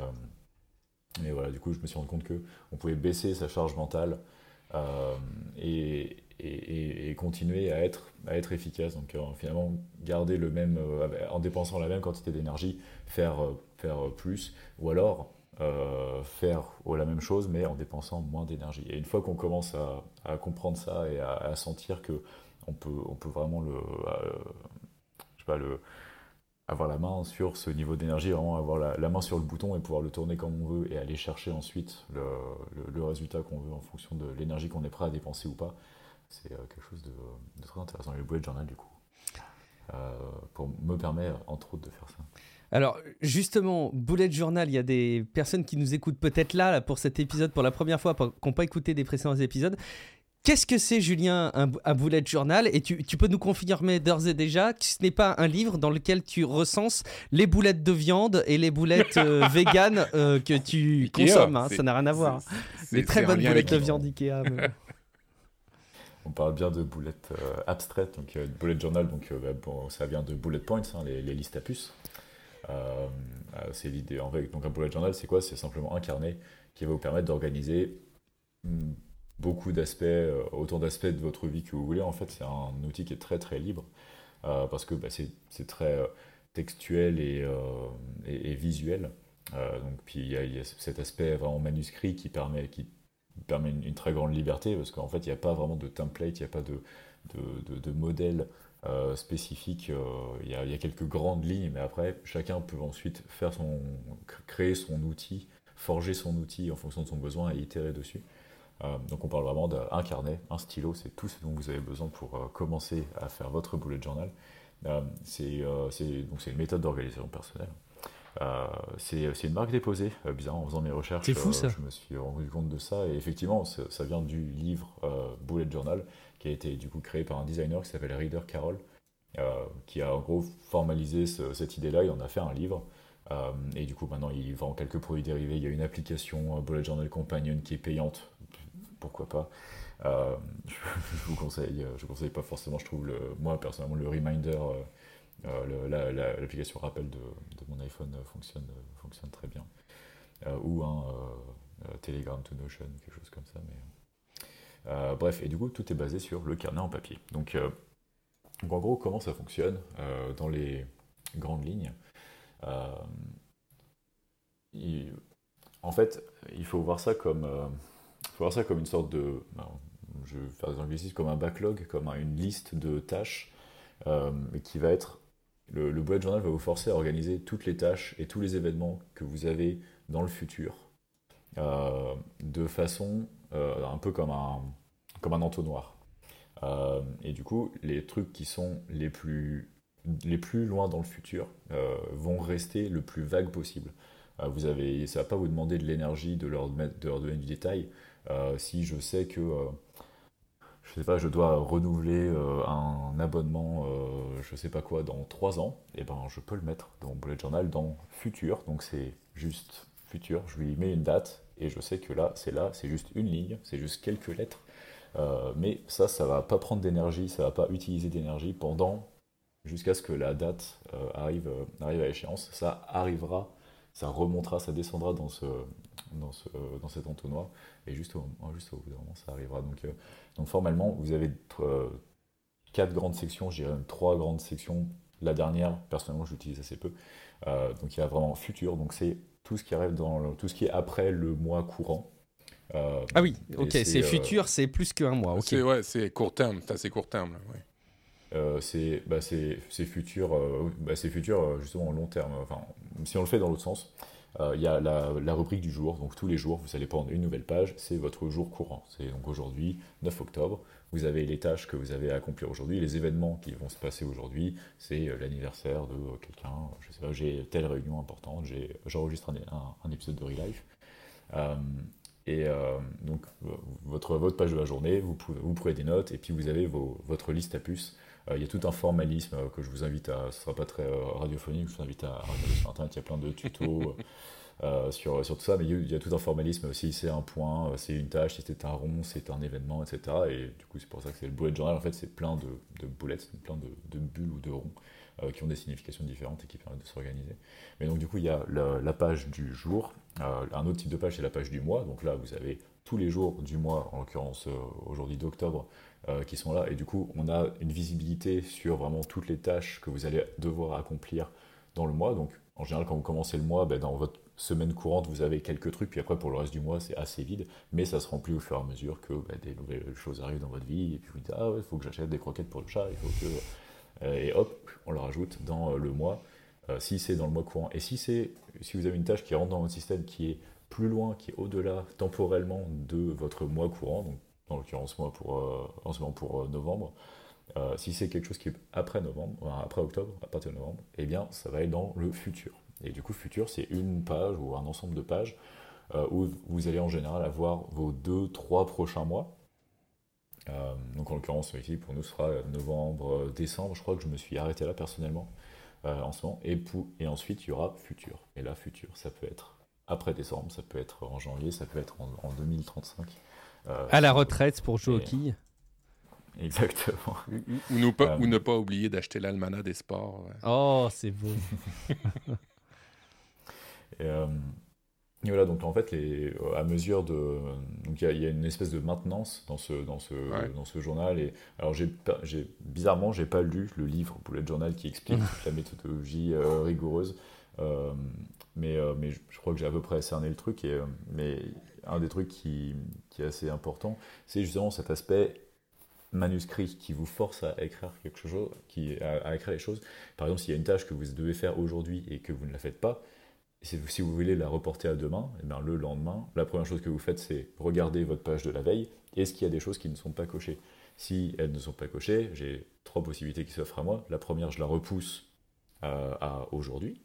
mais voilà, du coup je me suis rendu compte que on pouvait baisser sa charge mentale et, continuer à être, efficace. Donc finalement garder le même, en dépensant la même quantité d'énergie, faire plus, ou alors euh, faire la même chose mais en dépensant moins d'énergie. Et une fois qu'on commence à, comprendre ça et à, sentir que on peut, on peut vraiment euh, le, avoir la main sur ce niveau d'énergie, vraiment avoir la, main sur le bouton et pouvoir le tourner comme on veut et aller chercher ensuite le, résultat qu'on veut en fonction de l'énergie qu'on est prêt à dépenser ou pas, c'est euh, quelque chose de, très intéressant. le bullet journal, du coup, pour me permettre, entre autres, de faire ça. Alors justement, Bullet Journal, il y a des personnes qui nous écoutent peut-être là, pour cet épisode pour la première fois, qui n'ont pas écouté des précédents épisodes. Qu'est-ce que c'est, Julien, un, bullet journal? Et tu, peux nous confirmer d'ores et déjà que ce n'est pas un livre dans lequel tu recenses les boulettes de viande et les boulettes euh, *laughs* véganes euh, que tu consommes. Hein, ça n'a rien à voir. Les très bonnes boulettes de viande Ikea. On parle bien de boulettes euh, abstraites, donc bullet journal, donc bah, ça vient de bullet points, hein, les, les, listes à puces. Euh, euh, c'est l'idée. Donc un bullet journal, c'est quoi? C'est simplement un carnet qui va vous permettre d'organiser hmm, beaucoup d'aspects, euh, autant d'aspects de votre vie que vous voulez. En fait, c'est un outil qui est très très libre parce que bah, c'est très textuel et, visuel. donc, puis il y, a cet aspect vraiment manuscrit qui permet, une, très grande liberté parce qu'en fait, il n'y a pas vraiment de template, il n'y a pas de modèle euh, spécifique. Euh, il y, a quelques grandes lignes, mais après, chacun peut ensuite faire son, créer son outil, forger son outil en fonction de son besoin et itérer dessus. Euh, donc on parle vraiment d'un carnet, un stylo, c'est tout ce dont vous avez besoin pour commencer à faire votre bullet journal. c'est une méthode d'organisation personnelle. c'est une marque déposée, bien en faisant mes recherches. Fou, ça. je me suis rendu compte de ça et effectivement, ça vient du livre Bullet Journal qui a été du coup créé par un designer qui s'appelle Reader Carroll, euh, qui a en gros formalisé cette idée-là, il en a fait un livre. Euh, et du coup, maintenant, il vend quelques produits dérivés. Il y a une application Bullet Journal Companion qui est payante. Pourquoi pas? Euh, *laughs* je, vous conseille, je conseille pas forcément, je trouve, le, moi personnellement, le reminder, l'application rappel de, mon iPhone fonctionne, fonctionne très bien. ou un Telegram to Notion, quelque chose comme ça. Mais, euh, bref, et du coup, tout est basé sur le carnet en papier. Donc, euh, en gros, comment ça fonctionne euh, dans les grandes lignes En fait, il faut voir ça comme, une sorte de. je vais faire des anglicismes, comme un backlog, comme une liste de tâches qui va être. Le, le journal va vous forcer à organiser toutes les tâches et tous les événements que vous avez dans le futur de façon un peu comme un, comme entonnoir. Euh, et du coup, les trucs qui sont les plus, les plus loin dans le futur euh, vont rester le plus vague possible. vous avez, ça ne va pas vous demander de l'énergie de leur, de leur donner du détail. si je sais que je sais pas, je dois renouveler un abonnement, je sais pas quoi, dans 3 ans, et eh ben je peux le mettre dans mon bullet journal dans futur, donc c'est juste futur, je lui mets une date, et je sais que là, c'est là, c'est juste une ligne, c'est juste quelques lettres. Euh, mais ça, ça va pas prendre d'énergie, ça va pas utiliser d'énergie pendant jusqu'à ce que la date euh, arrive, euh, arrive à échéance. Ça arrivera, ça remontera, ça descendra dans, ce, dans, ce, cet entonnoir, et juste au, juste au bout d'un moment, ça arrivera. Donc, donc formellement, vous avez quatre grandes sections, je dirais trois grandes sections. La dernière, personnellement, j'utilise assez peu. donc il y a vraiment futur, donc c'est tout ce qui arrive dans tout ce qui est après le mois courant. ah oui, ok, c'est futur, c'est plus qu'un mois. ok. C'est ouais, c'est court terme, c'est assez court terme. c'est bah, futur, bah, futur justement long terme. Enfin, si on le fait dans l'autre sens, il y a la, la, rubrique du jour. Donc tous les jours, vous allez prendre une nouvelle page. C'est votre jour courant. C'est donc aujourd'hui, 9 octobre vous avez les tâches que vous avez à accomplir aujourd'hui, les événements qui vont se passer aujourd'hui, c'est euh, l'anniversaire de quelqu'un, je sais pas, j'ai telle réunion importante, j'enregistre un, épisode de Relife. Euh, et euh, donc, votre, votre page de la journée, vous, vous prenez des notes, et puis vous avez votre liste à puces. il y a tout un formalisme que je vous invite à, ce sera pas très radiophonique, je vous invite à regarder sur Internet, il y a plein de tutos. Euh, sur, sur, tout ça, mais il y, a tout un formalisme aussi, c'est un point, euh, c'est une tâche, c'est un rond, c'est un événement, etc. Et du coup, c'est pour ça que c'est le bullet journal, en fait, c'est plein de, de bullets, plein de, de, bulles ou de ronds euh, qui ont des significations différentes et qui permettent de s'organiser. Mais donc, du coup, il y a la, page du jour, un autre type de page, c'est la page du mois. Donc là, vous avez tous les jours du mois, en l'occurrence aujourd'hui d'octobre, qui sont là. Et du coup, on a une visibilité sur vraiment toutes les tâches que vous allez devoir accomplir dans le mois. Donc, en général, quand vous commencez le mois, ben, dans votre semaine courante, vous avez quelques trucs, puis après, pour le reste du mois, c'est assez vide, mais ça se remplit au fur et à mesure que bah, des nouvelles choses arrivent dans votre vie, et puis vous dites, ah ouais, il faut que j'achète des croquettes pour le chat. Euh, et hop, on le rajoute dans euh, le mois, euh, si c'est dans le mois courant. Et si, c'est, si vous avez une tâche qui rentre dans votre système, qui est plus loin, qui est au-delà temporellement de votre mois courant, donc dans l'occurrence moi pour, en ce moment pour novembre, si c'est quelque chose qui est après novembre, après octobre, à partir de novembre, eh bien ça va être dans le futur. Et du coup, futur, c'est une page ou un ensemble de pages euh, où vous allez en général avoir vos deux, trois prochains mois. Euh, donc en l'occurrence, ici, pour nous, ce sera novembre, euh, décembre. Je crois que je me suis arrêté là personnellement en ce moment. Et, et ensuite, il y aura futur. Et là, futur, ça peut être après décembre, ça peut être en janvier, ça peut être en, 2035. à la retraite pour jouer au quilles. Exactement. Ou, ne pas, ou ne pas oublier d'acheter l'almanach des sports. Oh, c'est beau. *laughs* Euh, et, voilà, donc en fait, les, à mesure de. Donc il y, a une espèce de maintenance dans ce, dans ce, dans ce journal. Et, alors, j'ai, j'ai, bizarrement, j'ai pas lu le livre Bullet Journal qui explique *laughs* toute la méthodologie euh, rigoureuse. Euh, mais, mais je crois que j'ai à peu près cerné le truc. Et, mais un des trucs qui, qui est assez important, c'est justement cet aspect manuscrit qui vous force à écrire quelque chose, qui, à, à écrire les choses. Par exemple, s'il y a une tâche que vous devez faire aujourd'hui et que vous ne la faites pas, si vous voulez la reporter à demain, eh bien le lendemain, la première chose que vous faites, c'est regarder votre page de la veille. Est-ce qu'il y a des choses qui ne sont pas cochées? Si elles ne sont pas cochées, j'ai trois possibilités qui s'offrent à moi. La première, je la repousse euh, à aujourd'hui.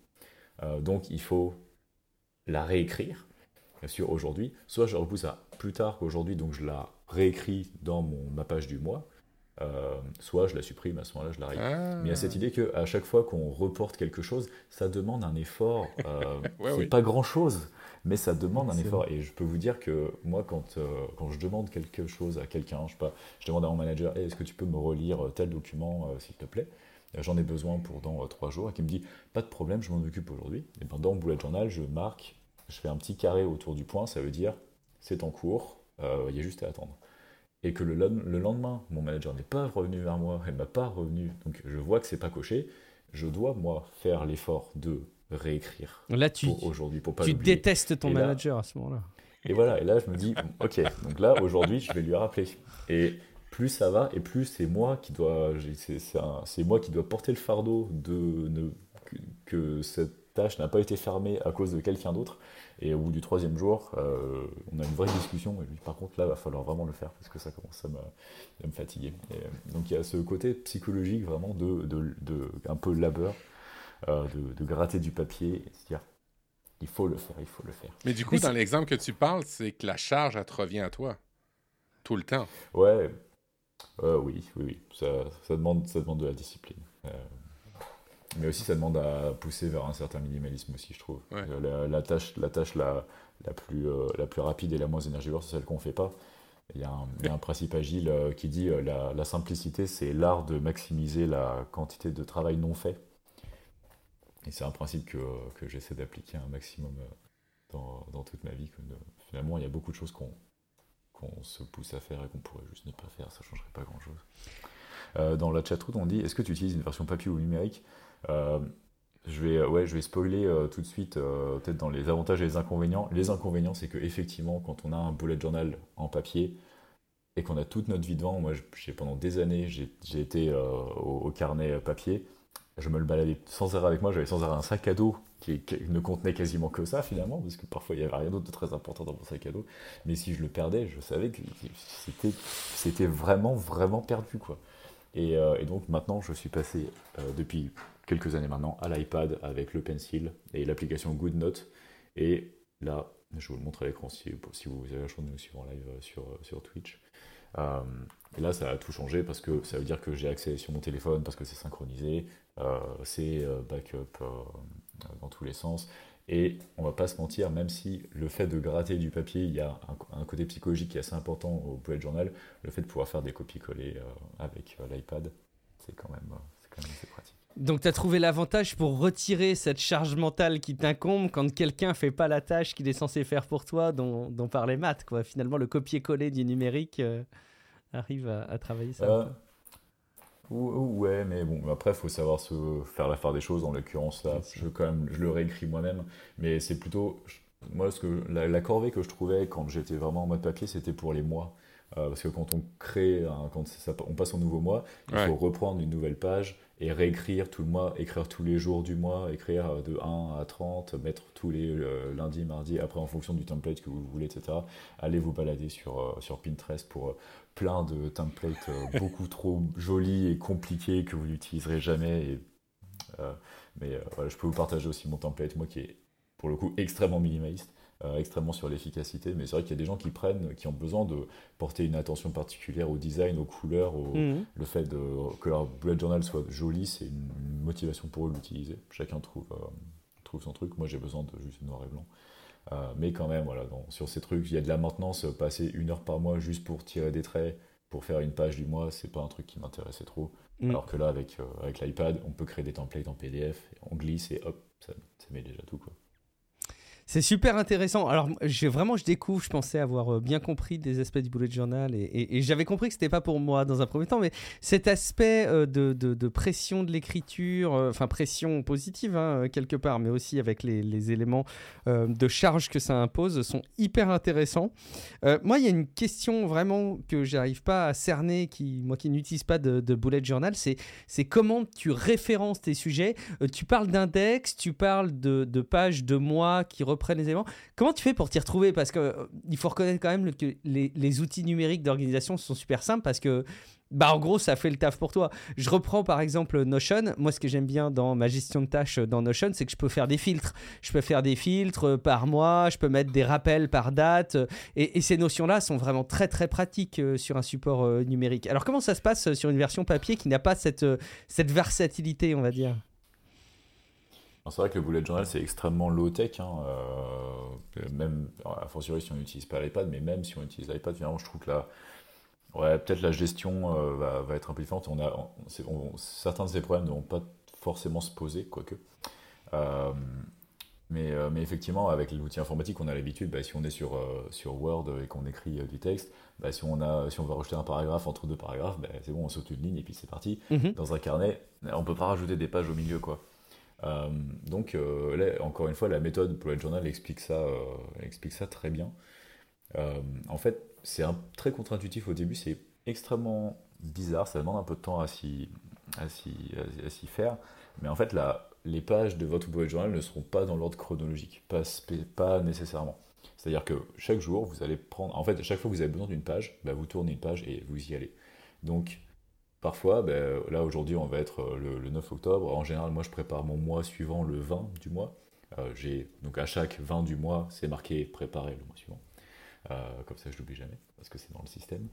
Euh, donc il faut la réécrire, bien sûr, aujourd'hui. Soit je la repousse à plus tard qu'aujourd'hui, donc je la réécris dans mon, ma page du mois. Euh, soit je la supprime, à ce moment-là, je la ah. Mais il y a cette idée qu'à chaque fois qu'on reporte quelque chose, ça demande un effort. Euh, *laughs* c'est pas grand-chose, mais ça demande un effort. Et je peux vous dire que moi, quand, euh, quand je demande quelque chose à quelqu'un, je, pas, je demande à mon manager est-ce que tu peux me relire tel document, s'il te plaît? J'en ai besoin pour dans trois jours. Et qui me dit pas de problème, je m'en occupe aujourd'hui. Et ben, dans Bullet Journal, je marque, je fais un petit carré autour du point, ça veut dire c'est en cours, il y a juste à attendre et que le, le lendemain, mon manager n'est pas revenu vers moi, elle m'a pas revenu, donc je vois que c'est pas coché, je dois moi faire l'effort de réécrire là, tu, pour aujourd'hui pour pas Tu détestes ton manager à ce moment-là. Et voilà, et là je me dis, ok, donc là aujourd'hui je vais lui rappeler. Et plus ça va, et plus c'est moi qui dois, c'est moi qui dois porter le fardeau de ne, que, que cette tâche n'a pas été fermée à cause de quelqu'un d'autre. Et au bout du troisième jour, euh, on a une vraie discussion. Et lui, par contre, là, il va falloir vraiment le faire parce que ça commence à me, fatiguer. Euh, donc il y a ce côté psychologique vraiment de, de, un peu labeur, euh, de, gratter du papier et se dire il faut le faire, il faut le faire. Mais du coup, dans l'exemple que tu parles, c'est que la charge, elle te revient à toi tout le temps. Ouais, oui, oui, oui. Ça, ça, demande, ça demande de la discipline. Mais aussi, ça demande à pousser vers un certain minimalisme aussi, je trouve. La, tâche, la, tâche la, la, plus, euh, la plus rapide et la moins énergivore, c'est celle qu'on ne fait pas. Il y, a un, principe agile euh, qui dit euh, la, la simplicité, c'est l'art de maximiser la quantité de travail non fait. Et c'est un principe que, que j'essaie d'appliquer un maximum dans, dans, toute ma vie. Finalement, il y a beaucoup de choses qu'on qu'on se pousse à faire et qu'on pourrait juste ne pas faire, ça ne changerait pas grand-chose. Dans la chatroom, on dit est-ce que tu utilises une version papier ou numérique euh, Je vais, ouais, je vais spoiler tout de suite, peut-être dans les avantages et les inconvénients. Les inconvénients, c'est que effectivement, quand on a un bullet journal en papier et qu'on a toute notre vie devant, moi, j'ai pendant des années, j'ai été au, carnet papier, je me le baladais sans arrêt avec moi, j'avais sans arrêt un sac à dos qui, ne contenait quasiment que ça finalement, parce que parfois il n'y avait rien d'autre de très important dans mon sac à dos. Mais si je le perdais, je savais que c'était vraiment, vraiment perdu. quoi. Et, euh, donc maintenant, je suis passé euh, depuis quelques années maintenant à l'iPad avec le pencil et l'application GoodNote. Et là, je vous le montre à l'écran si, vous avez la chance de nous suivre en live euh, sur, sur Twitch. et là, ça a tout changé parce que ça veut dire que j'ai accès sur mon téléphone parce que c'est synchronisé, c'est backup dans tous les sens. Et on va pas se mentir, même si le fait de gratter du papier, il y a un, côté psychologique qui est assez important au bullet journal, le fait de pouvoir faire des copies-coller euh, avec euh, l'iPad, c'est quand, même, euh, quand même assez pratique. Donc tu as trouvé l'avantage pour retirer cette charge mentale qui t'incombe quand quelqu'un fait pas la tâche qu'il est censé faire pour toi, dont, dont par les maths. Quoi. Finalement, le copier-coller du numérique arrive à, travailler ça. Ouais, mais bon, après, il faut savoir se faire la part des choses. En l'occurrence, là, je, quand même, je le réécris moi-même. Mais c'est plutôt. Moi, ce que, la, corvée que je trouvais quand j'étais vraiment en mode papier, c'était pour les mois. Euh, parce que quand on crée, quand on passe au nouveau mois, il faut reprendre une nouvelle page et réécrire tout le mois, écrire tous les jours du mois, écrire euh, de 1 à 30, mettre tous les euh, lundis, mardis, après en fonction du template que vous voulez, etc. Allez vous balader sur, sur Pinterest pour plein de templates euh, *laughs* beaucoup trop jolis et compliqués que vous n'utiliserez jamais. Et, euh, mais euh, voilà, je peux vous partager aussi mon template, moi qui est pour le coup extrêmement minimaliste, extrêmement sur l'efficacité. Mais c'est vrai qu'il y a des gens qui prennent, qui ont besoin de porter une attention particulière au design, aux couleurs, au, mhm. le fait de, que leur bullet journal soit joli, c'est une, motivation pour eux de l'utiliser. Chacun trouve, trouve son truc. Moi j'ai besoin de juste noir et blanc. Euh, mais quand même, voilà, sur ces trucs, il y a de la maintenance. Passer une heure par mois juste pour tirer des traits, pour faire une page du mois, c'est pas un truc qui m'intéressait trop. Mm. Alors que là, avec, euh, avec l'iPad, on peut créer des templates en PDF, on glisse et hop, ça, ça met déjà tout. Quoi. C'est super intéressant. Alors, vraiment, je découvre, je pensais avoir euh, bien compris des aspects du bullet journal et, j'avais compris que c'était pas pour moi dans un premier temps, mais cet aspect euh, de, pression de l'écriture, euh, enfin pression positive hein, quelque part, mais aussi avec les, éléments de charge que ça impose, sont hyper intéressants. moi, il y a une question vraiment que j'arrive pas à cerner, qui, moi qui n'utilise pas de, bullet journal, c'est, c'est comment tu références tes sujets. tu parles d'index, tu parles de, de pages de mois qui représentent les éléments. Comment tu fais pour t'y retrouver? Parce qu'il euh, faut reconnaître quand même que les, outils numériques d'organisation sont super simples parce que bah en gros ça fait le taf pour toi. Je reprends par exemple Notion. Moi ce que j'aime bien dans ma gestion de tâches dans Notion, c'est que je peux faire des filtres. Je peux faire des filtres par mois, je peux mettre des rappels par date et, ces notions-là sont vraiment très très pratiques euh, sur un support euh, numérique. Alors comment ça se passe sur une version papier qui n'a pas cette, cette versatilité on va dire? C'est vrai que le bullet journal, c'est extrêmement low-tech, hein, euh, même, a fortiori si on n'utilise pas l'iPad, mais même si on utilise l'iPad, finalement, je trouve que là, ouais, peut-être la gestion euh, va, être un peu différente. On a, certains de ces problèmes ne vont pas forcément se poser, quoique. Euh, mais, mais, effectivement, avec l'outil informatique, on a l'habitude, bah, si on est sur, sur Word et qu'on écrit du texte, bah, si, on a, si on va rajouter un paragraphe entre deux paragraphes, bah, c'est bon, on saute une ligne et puis c'est parti. Mm-hmm. Dans un carnet, on ne peut pas rajouter des pages au milieu. quoi. Euh, donc, euh, là, encore une fois, la méthode Bullet Journal explique ça, euh, explique ça très bien. en fait, c'est très contre-intuitif au début, c'est extrêmement bizarre, ça demande un peu de temps à s'y, faire. Mais en fait, là, les pages de votre bullet journal ne seront pas dans l'ordre chronologique, pas, nécessairement. C'est-à-dire que chaque jour, vous allez prendre. En fait, chaque fois que vous avez besoin d'une page, bah, vous tournez une page et vous y allez. Donc, Parfois, ben, là aujourd'hui on va être euh, le, 9 octobre. En général, moi je prépare mon mois suivant le 20 du mois. Euh, j'ai donc à chaque 20 du mois, c'est marqué préparer le mois suivant. Euh, comme ça, je l'oublie jamais parce que c'est dans le système.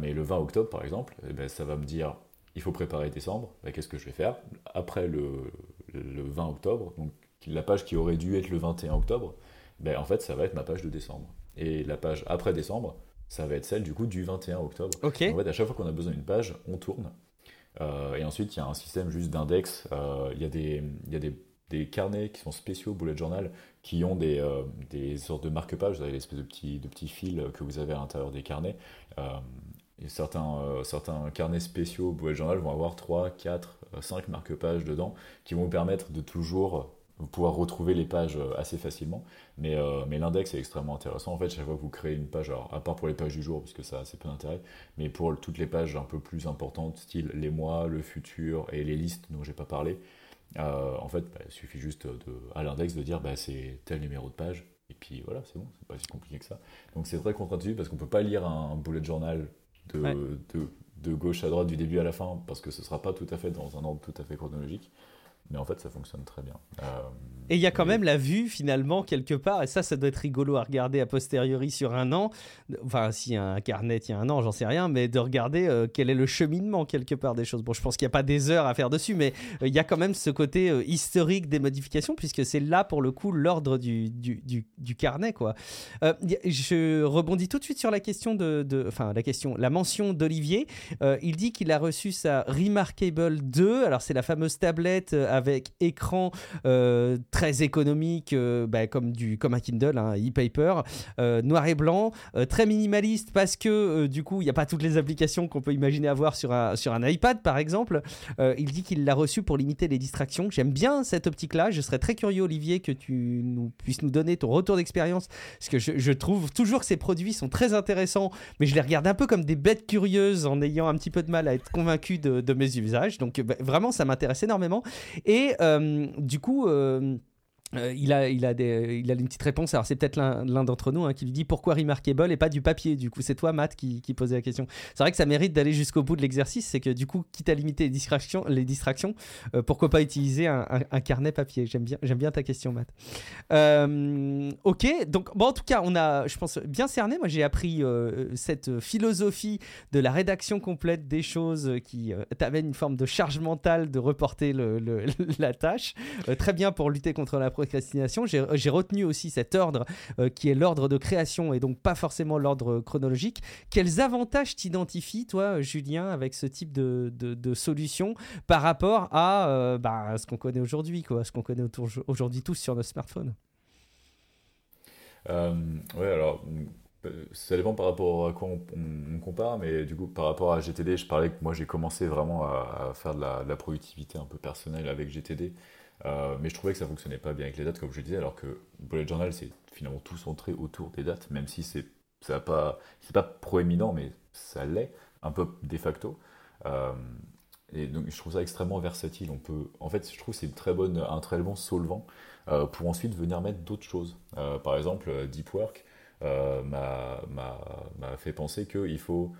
mais le 20 octobre, par exemple, eh ben, ça va me dire il faut préparer décembre. Ben, qu'est-ce que je vais faire? Après le, 20 octobre Donc la page qui aurait dû être le 21 octobre, en fait, ça va être ma page de décembre. Et la page après décembre, ça va être celle du coup du 21 octobre. En fait, à chaque fois qu'on a besoin d'une page, on tourne. Euh, et ensuite, il y a un système juste d'index. Euh, il y a, des, y a des, des, carnets qui sont spéciaux bullet journal qui ont des, euh, des sortes de marque-pages. Vous avez l'espèce de petits, de petits fils que vous avez à l'intérieur des carnets. et certains, certains carnets spéciaux bullet journal vont avoir 3, 4, 5 marque-pages dedans qui vont vous permettre de toujours pouvoir retrouver les pages assez facilement. Mais, mais l'index est extrêmement intéressant. En fait, chaque fois que vous créez une page, alors à part pour les pages du jour, parce que ça a assez peu d'intérêt, mais pour toutes les pages un peu plus importantes, style les mois, le futur et les listes dont j'ai pas parlé, euh, en fait, bah, il suffit juste de, à l'index de dire bah, c'est tel numéro de page, et puis voilà, c'est bon, c'est pas si compliqué que ça. Donc c'est très contre-intuitif parce qu'on peut pas lire un bullet journal de, de, de, gauche à droite, du début à la fin, parce que ce sera pas tout à fait dans un ordre tout à fait chronologique. Mais en fait, ça fonctionne très bien. Euh, et il y a quand même la vue, finalement, quelque part, et ça, ça doit être rigolo à regarder a posteriori sur un an. Enfin, a un carnet, il y a un an, j'en sais rien, mais de regarder euh, quel est le cheminement, quelque part, des choses. Bon, je pense qu'il n'y a pas des heures à faire dessus, mais euh, il y a quand même ce côté historique des modifications, puisque c'est là, pour le coup, l'ordre du, du, du, carnet, quoi. je rebondis tout de suite sur la question de. Enfin, la question, la mention d'Olivier. il dit qu'il a reçu sa Remarkable 2. Alors, c'est la fameuse tablette avec écran euh, très économique, euh, bah, comme, du, comme un Kindle, un e-paper, euh, noir et blanc, très minimaliste parce que du coup, il n'y a pas toutes les applications qu'on peut imaginer avoir sur un, sur un iPad, par exemple. il dit qu'il l'a reçu pour limiter les distractions. J'aime bien cette optique-là. Je serais très curieux, Olivier, que tu nous, puisses nous donner ton retour d'expérience, parce que je, trouve toujours que ces produits sont très intéressants, mais je les regarde un peu comme des bêtes curieuses en ayant un petit peu de mal à être convaincu de, mes usages. Donc bah, vraiment, ça m'intéresse énormément. Et euh, du coup, euh, euh, il, a, il, a il a une petite réponse. Alors, c'est peut-être l'un d'entre nous hein, qui lui dit pourquoi Remarkable et pas du papier. Du coup, c'est toi, Matt, qui, qui, la question. C'est vrai que ça mérite d'aller jusqu'au bout de l'exercice. C'est que du coup, quitte à limiter les distractions, les distractions euh, pourquoi pas utiliser un, un, carnet papier? J'aime bien, bien ta question, Matt. Euh, ok, donc, bon, en tout cas, on a, je pense, bien cerné. Moi, j'ai appris cette philosophie de la rédaction complète des choses qui t'amène une forme de charge mentale de reporter le, *laughs* la tâche. très bien pour lutter contre la procrastination, j'ai retenu aussi cet ordre euh, qui est l'ordre de création et donc pas forcément l'ordre chronologique. Quels avantages t'identifies, toi, Julien, avec ce type de, de, solution par rapport à, euh, bah, ce qu'on connaît aujourd'hui, ce qu'on connaît aujourd'hui tous sur nos smartphones? Euh, Ouais, alors ça dépend par rapport à quoi on, compare, mais du coup, par rapport à GTD, je parlais que moi j'ai commencé vraiment à, faire de la, productivité un peu personnelle avec GTD. Euh, mais je trouvais que ça fonctionnait pas bien avec les dates, comme je disais, alors que Bullet Journal, c'est finalement tout centré autour des dates, même si c'est pas, pas proéminent, mais ça l'est, un peu de facto. Euh, et donc je trouve ça extrêmement versatile. On peut, en fait, je trouve c'est un très bon solvant euh, pour ensuite venir mettre d'autres choses. par exemple, Deep Work m'a fait penser qu'il faut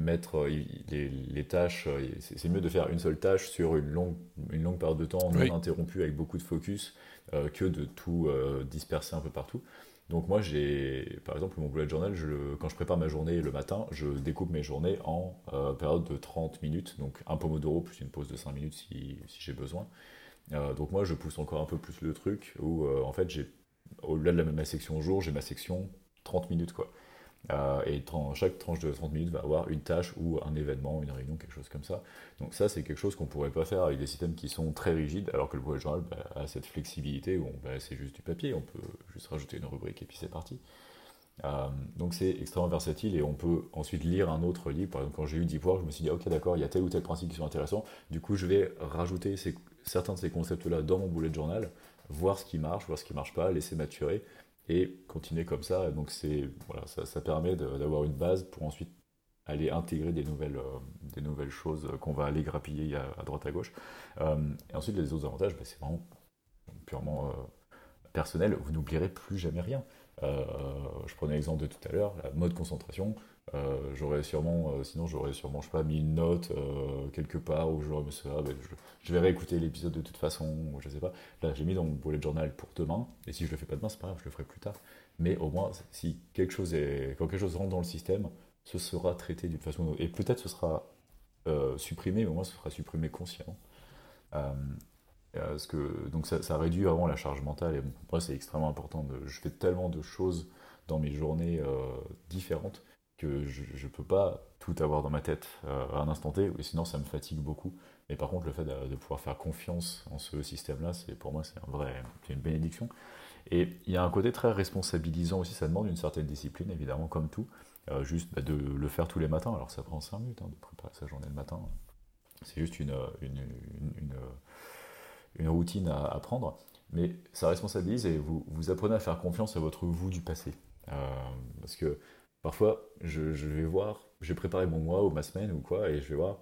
mettre euh, les, tâches, euh, c'est mieux de faire une seule tâche sur une longue, une longue période de temps, non interrompue, avec beaucoup de focus, euh, que de tout disperser un peu partout. Donc moi, j'ai, par exemple, mon bullet journal, je, quand je prépare ma journée le matin, je découpe mes journées en période de 30 minutes, donc un pomodoro plus une pause de 5 minutes si, si j'ai besoin. donc moi, je pousse encore un peu plus le truc, où en fait, j'ai, au-delà de la, ma section jour, j'ai ma section 30 minutes, quoi. Euh, et chaque tranche de 30 minutes va avoir une tâche ou un événement, une réunion, quelque chose comme ça. Donc ça, c'est quelque chose qu'on ne pourrait pas faire avec des systèmes qui sont très rigides, alors que le bullet journal bah, a cette flexibilité où bah, c'est juste du papier, on peut juste rajouter une rubrique et puis c'est parti. Euh, donc c'est extrêmement versatile et on peut ensuite lire un autre livre. Par exemple, quand j'ai eu Deep Work, je me suis dit, ok d'accord, il y a tel ou tel principe qui sont intéressants. Du coup, je vais rajouter certains de ces concepts-là dans mon bullet journal, voir ce qui marche, voir ce qui ne marche pas, laisser maturer et continuer comme ça. Donc c'est voilà, ça, permet d'avoir une base pour ensuite aller intégrer des nouvelles, euh, des nouvelles choses qu'on va aller grappiller à, droite à gauche. Euh, et ensuite les autres avantages, bah, c'est vraiment purement euh, personnel. Vous n'oublierez plus jamais rien. je prenais l'exemple de tout à l'heure, la mode concentration. Euh, j'aurais sûrement, euh, sinon j'aurais sûrement, je sais pas, mis une note euh, quelque part où j'aurais me ah, ben, je, vais réécouter l'épisode de toute façon, je sais pas. Là, j'ai mis dans mon bullet journal pour demain, et si je le fais pas demain, c'est pas grave, je le ferai plus tard. Mais au moins, si quelque chose quand quelque chose rentre dans le système, ce sera traité d'une façon et peut-être ce sera supprimé, mais au moins ce sera supprimé consciemment. Parce que, donc ça, réduit vraiment la charge mentale, et pour moi c'est extrêmement important. Je fais tellement de choses dans mes journées différentes que je ne peux pas tout avoir dans ma tête euh, à un instant T, sinon ça me fatigue beaucoup. Mais par contre, le fait de, pouvoir faire confiance en ce système-là, c'est pour moi c'est un vrai, une bénédiction. Et il y a un côté très responsabilisant aussi, ça demande une certaine discipline, évidemment, comme tout. juste bah, de le faire tous les matins. Alors ça prend 5 minutes hein, de préparer sa journée le matin. C'est juste une, une, une, routine à, prendre. Mais ça responsabilise et vous, vous apprenez à faire confiance à votre vous du passé. parce que parfois, je, vais voir, j'ai préparé mon mois ou ma semaine ou quoi, et je vais voir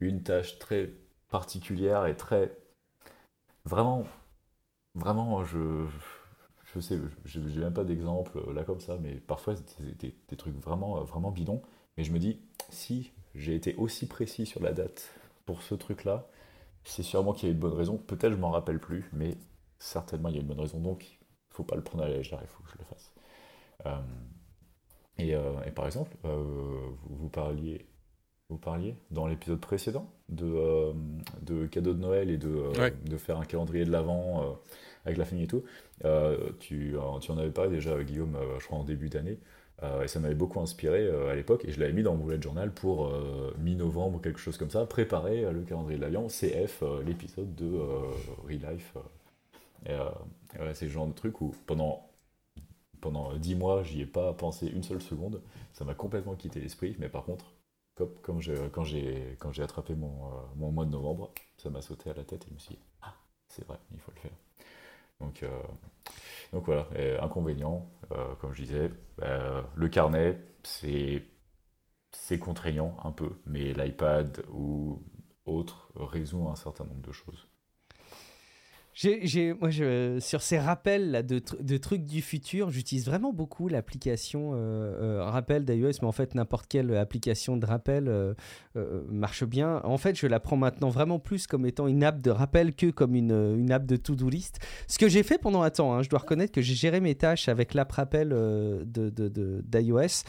une tâche très particulière et très. Vraiment, vraiment, je. Je sais, j'ai même pas d'exemple là comme ça, mais parfois des, des, trucs vraiment, vraiment bidons. Mais je me dis, si j'ai été aussi précis sur la date pour ce truc-là, c'est sûrement qu'il y a une bonne raison. Peut-être je m'en rappelle plus, mais certainement il y a une bonne raison. Donc, il faut pas le prendre à la légère, il faut que je le fasse. Euh, et, euh, et, par exemple, euh, vous, vous, parliez vous parliez dans l'épisode précédent de, euh, de cadeaux de Noël et de, de faire un calendrier de l'Avent euh, avec la famille et tout. tu, tu en avais parlé déjà, Guillaume, je crois en début d'année. et ça m'avait beaucoup inspiré à l'époque. Et je l'avais mis dans mon bullet journal pour mi-novembre ou quelque chose comme ça. Préparer le calendrier de l'Avent, CF, l'épisode de Real Life. Et, c'est le genre de truc où pendant pendant 10 mois, j'y ai pas pensé une seule seconde. Ça m'a complètement quitté l'esprit. Mais par contre, comme, quand j'ai attrapé mon, euh, mon, mois de novembre, ça m'a sauté à la tête et je me suis dit ah c'est vrai il faut le faire. Donc euh, donc voilà inconvénient euh, comme je disais le carnet c'est contraignant un peu mais l'iPad ou autre résout un certain nombre de choses. J'ai, moi, je, sur ces rappels là, de, de trucs du futur, j'utilise vraiment beaucoup l'application euh, euh, rappel d'iOS, mais en fait, n'importe quelle application de rappel euh, marche bien. En fait, je la prends maintenant vraiment plus comme étant une app de rappel que comme une, une app de to-do list. Ce que j'ai fait pendant un temps, hein, je dois reconnaître que j'ai géré mes tâches avec l'app rappel de, de, de, d'iOS.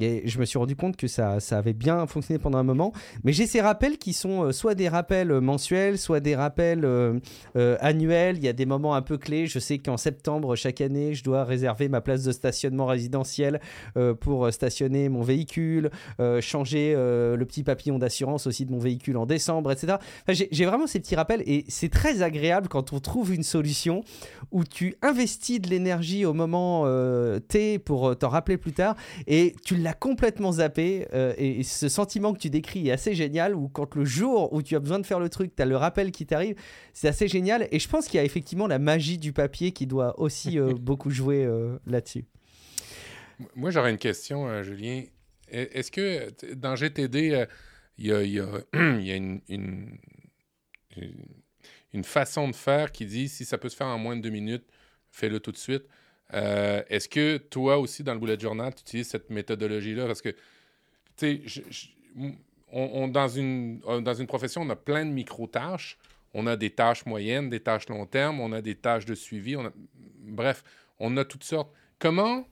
Et je me suis rendu compte que ça, ça avait bien fonctionné pendant un moment. Mais j'ai ces rappels qui sont euh, soit des rappels euh, mensuels, soit des rappels euh, annuels. Il y a des moments un peu clés. Je sais qu'en septembre, chaque année, je dois réserver ma place de stationnement résidentiel pour stationner mon véhicule, changer le petit papillon d'assurance aussi de mon véhicule en décembre, etc. j'ai vraiment ces petits rappels et c'est très agréable quand on trouve une solution où tu investis de l'énergie au moment T pour t'en rappeler plus tard et tu l'a complètement zappé. Euh, et, ce sentiment que tu décris est assez génial. Où quand le jour où tu as besoin de faire le truc, tu as le rappel qui t'arrive, c'est assez génial. Et je pense qu'il y a effectivement la magie du papier qui doit aussi euh, *laughs* beaucoup jouer euh, là-dessus. Moi, j'aurais une question, Julien. E, est-ce que dans GTD, il y a, y a, *clears throat* une, une, une façon de faire qui dit si ça peut se faire en moins de deux minutes, fais-le tout de suite. Euh, est-ce que toi aussi, dans le bullet journal, tu utilises cette méthodologie-là? Parce que, tu sais, on, dans, une, euh, dans une profession, on a plein de micro-tâches. On a des tâches moyennes, des tâches long terme, on a des tâches de suivi. Bref, on a toutes sortes. Comment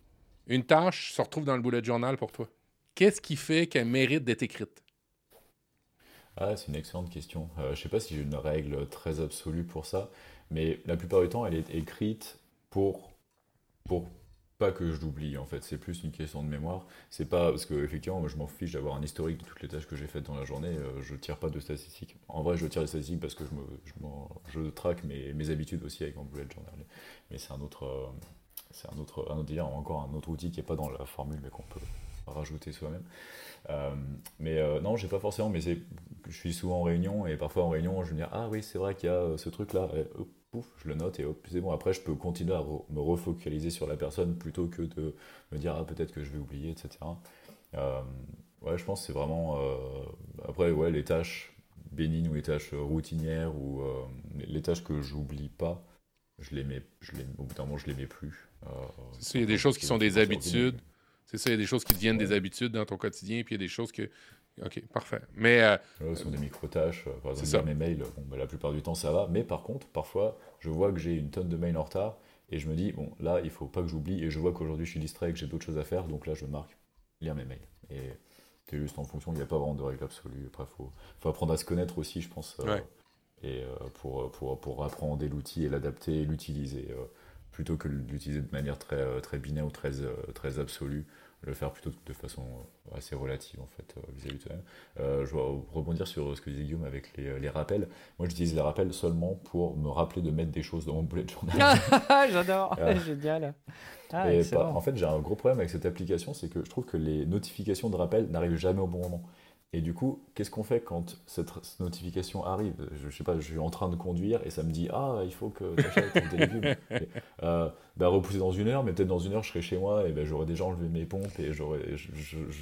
une tâche se retrouve dans le bullet journal pour toi? Qu'est-ce qui fait qu'elle mérite d'être écrite? Ah, c'est une excellente question. Euh, je ne sais pas si j'ai une règle très absolue pour ça, mais la plupart du temps, elle est écrite pour pour pas que je l'oublie en fait, c'est plus une question de mémoire. C'est pas parce que effectivement, je m'en fiche d'avoir un historique de toutes les tâches que j'ai faites dans la journée. Euh, je tire pas de statistiques. En vrai, je tire des statistiques parce que je me, je, traque mes, mes, habitudes aussi avec mon bullet journal. Mais c'est un autre, euh, c'est un autre, un autre, encore un autre outil qui est pas dans la formule, mais qu'on peut rajouter soi-même. Euh, mais non, j'ai pas forcément. Mais je suis souvent en réunion et parfois en réunion, je me dis ah oui, c'est vrai qu'il y a ce truc là pouf, je le note et hop, c'est bon. Après, je peux continuer à me refocaliser sur la personne plutôt que de me dire, ah, peut-être que je vais oublier, etc. Euh, ouais, je pense que c'est vraiment. Euh, après, ouais, les tâches bénignes ou les tâches routinières ou euh, les tâches que j'oublie pas, je les mets, je les, au bout d'un moment, je les mets plus. c'est il y a des choses qui sont des habitudes. C'est ça, il y a des choses qui deviennent des habitudes dans ton quotidien, puis il y a des choses que OK, parfait. Mais. Euh, ce sont des micro-tâches. Euh, par exemple, mes mails, bon, bah, la plupart du temps, ça va. Mais par contre, parfois, je vois que j'ai une tonne de mails en retard et je me dis, bon, là, il faut pas que j'oublie. Et je vois qu'aujourd'hui, je suis distrait et que j'ai d'autres choses à faire. Donc là, je marque lire mes mails. Et c'est juste en fonction, il n'y a pas vraiment de règle absolue. Après, il faut, faut, apprendre à se connaître aussi, je pense. Euh, et pour, pour, pour apprendre l'outil et l'adapter et l'utiliser. plutôt que de l'utiliser de manière très, très binaire ou très, très absolue. Le faire plutôt de façon assez relative en fait vis-à-vis de toi-même. je vais rebondir sur ce que disait Guillaume avec les, les rappels. Moi j'utilise les rappels seulement pour me rappeler de mettre des choses dans mon bullet journal. *laughs* *laughs* J'adore, *laughs* génial. Ah, en fait j'ai un gros problème avec cette application, c'est que je trouve que les notifications de rappel n'arrivent jamais au bon moment. Et du coup, qu'est-ce qu'on fait quand cette notification arrive? Je, je, sais pas, je suis en train de conduire et ça me dit Ah, il faut que tu achètes légumes. *laughs* euh, bah, repousser dans une heure, mais peut-être dans une heure, je serai chez moi et ben j'aurai déjà enlevé mes pompes et je,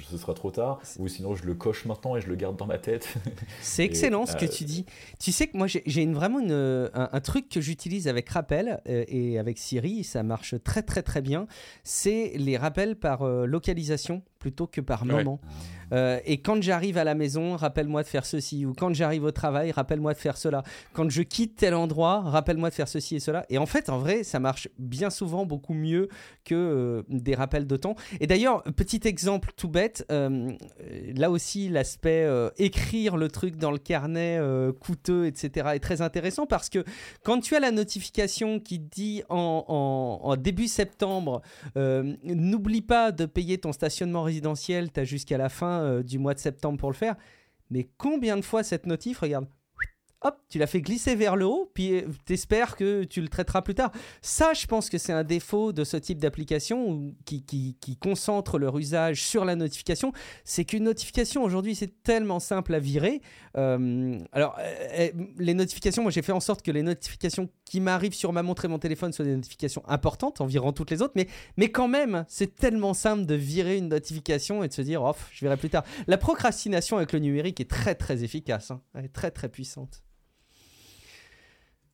ce sera trop tard. Ou sinon, je le coche maintenant et je le garde dans ma tête. *laughs* C'est excellent ce que euh, tu dis. Tu sais que moi, j'ai une, vraiment une, un, truc que j'utilise avec Rappel euh, et avec Siri, ça marche très très très bien. C'est les rappels par euh, localisation plutôt que par moment. Euh, et quand j'arrive à la maison, rappelle-moi de faire ceci. Ou quand j'arrive au travail, rappelle-moi de faire cela. Quand je quitte tel endroit, rappelle-moi de faire ceci et cela. Et en fait, en vrai, ça marche bien souvent beaucoup mieux que euh, des rappels de temps. Et d'ailleurs, petit exemple tout bête, euh, là aussi, l'aspect écrire le truc dans le carnet coûteux, etc., est très intéressant parce que quand tu as la notification qui dit en, en début septembre, n'oublie pas de payer ton stationnement tu as jusqu'à la fin euh, du mois de septembre pour le faire. Mais combien de fois cette notif, regarde, hop, tu l'as fait glisser vers le haut, puis euh, t'espères que tu le traiteras plus tard. Ça, je pense que c'est un défaut de ce type d'application qui, concentre leur usage sur la notification. C'est qu'une notification aujourd'hui, c'est tellement simple à virer. Euh, alors, les notifications, moi j'ai fait en sorte que les notifications qui m'arrivent sur ma montre et mon téléphone soient des notifications importantes, environ toutes les autres, mais, mais quand même, c'est tellement simple de virer une notification et de se dire, oh, je verrai plus tard. La procrastination avec le numérique est très très efficace, hein. elle est très très puissante.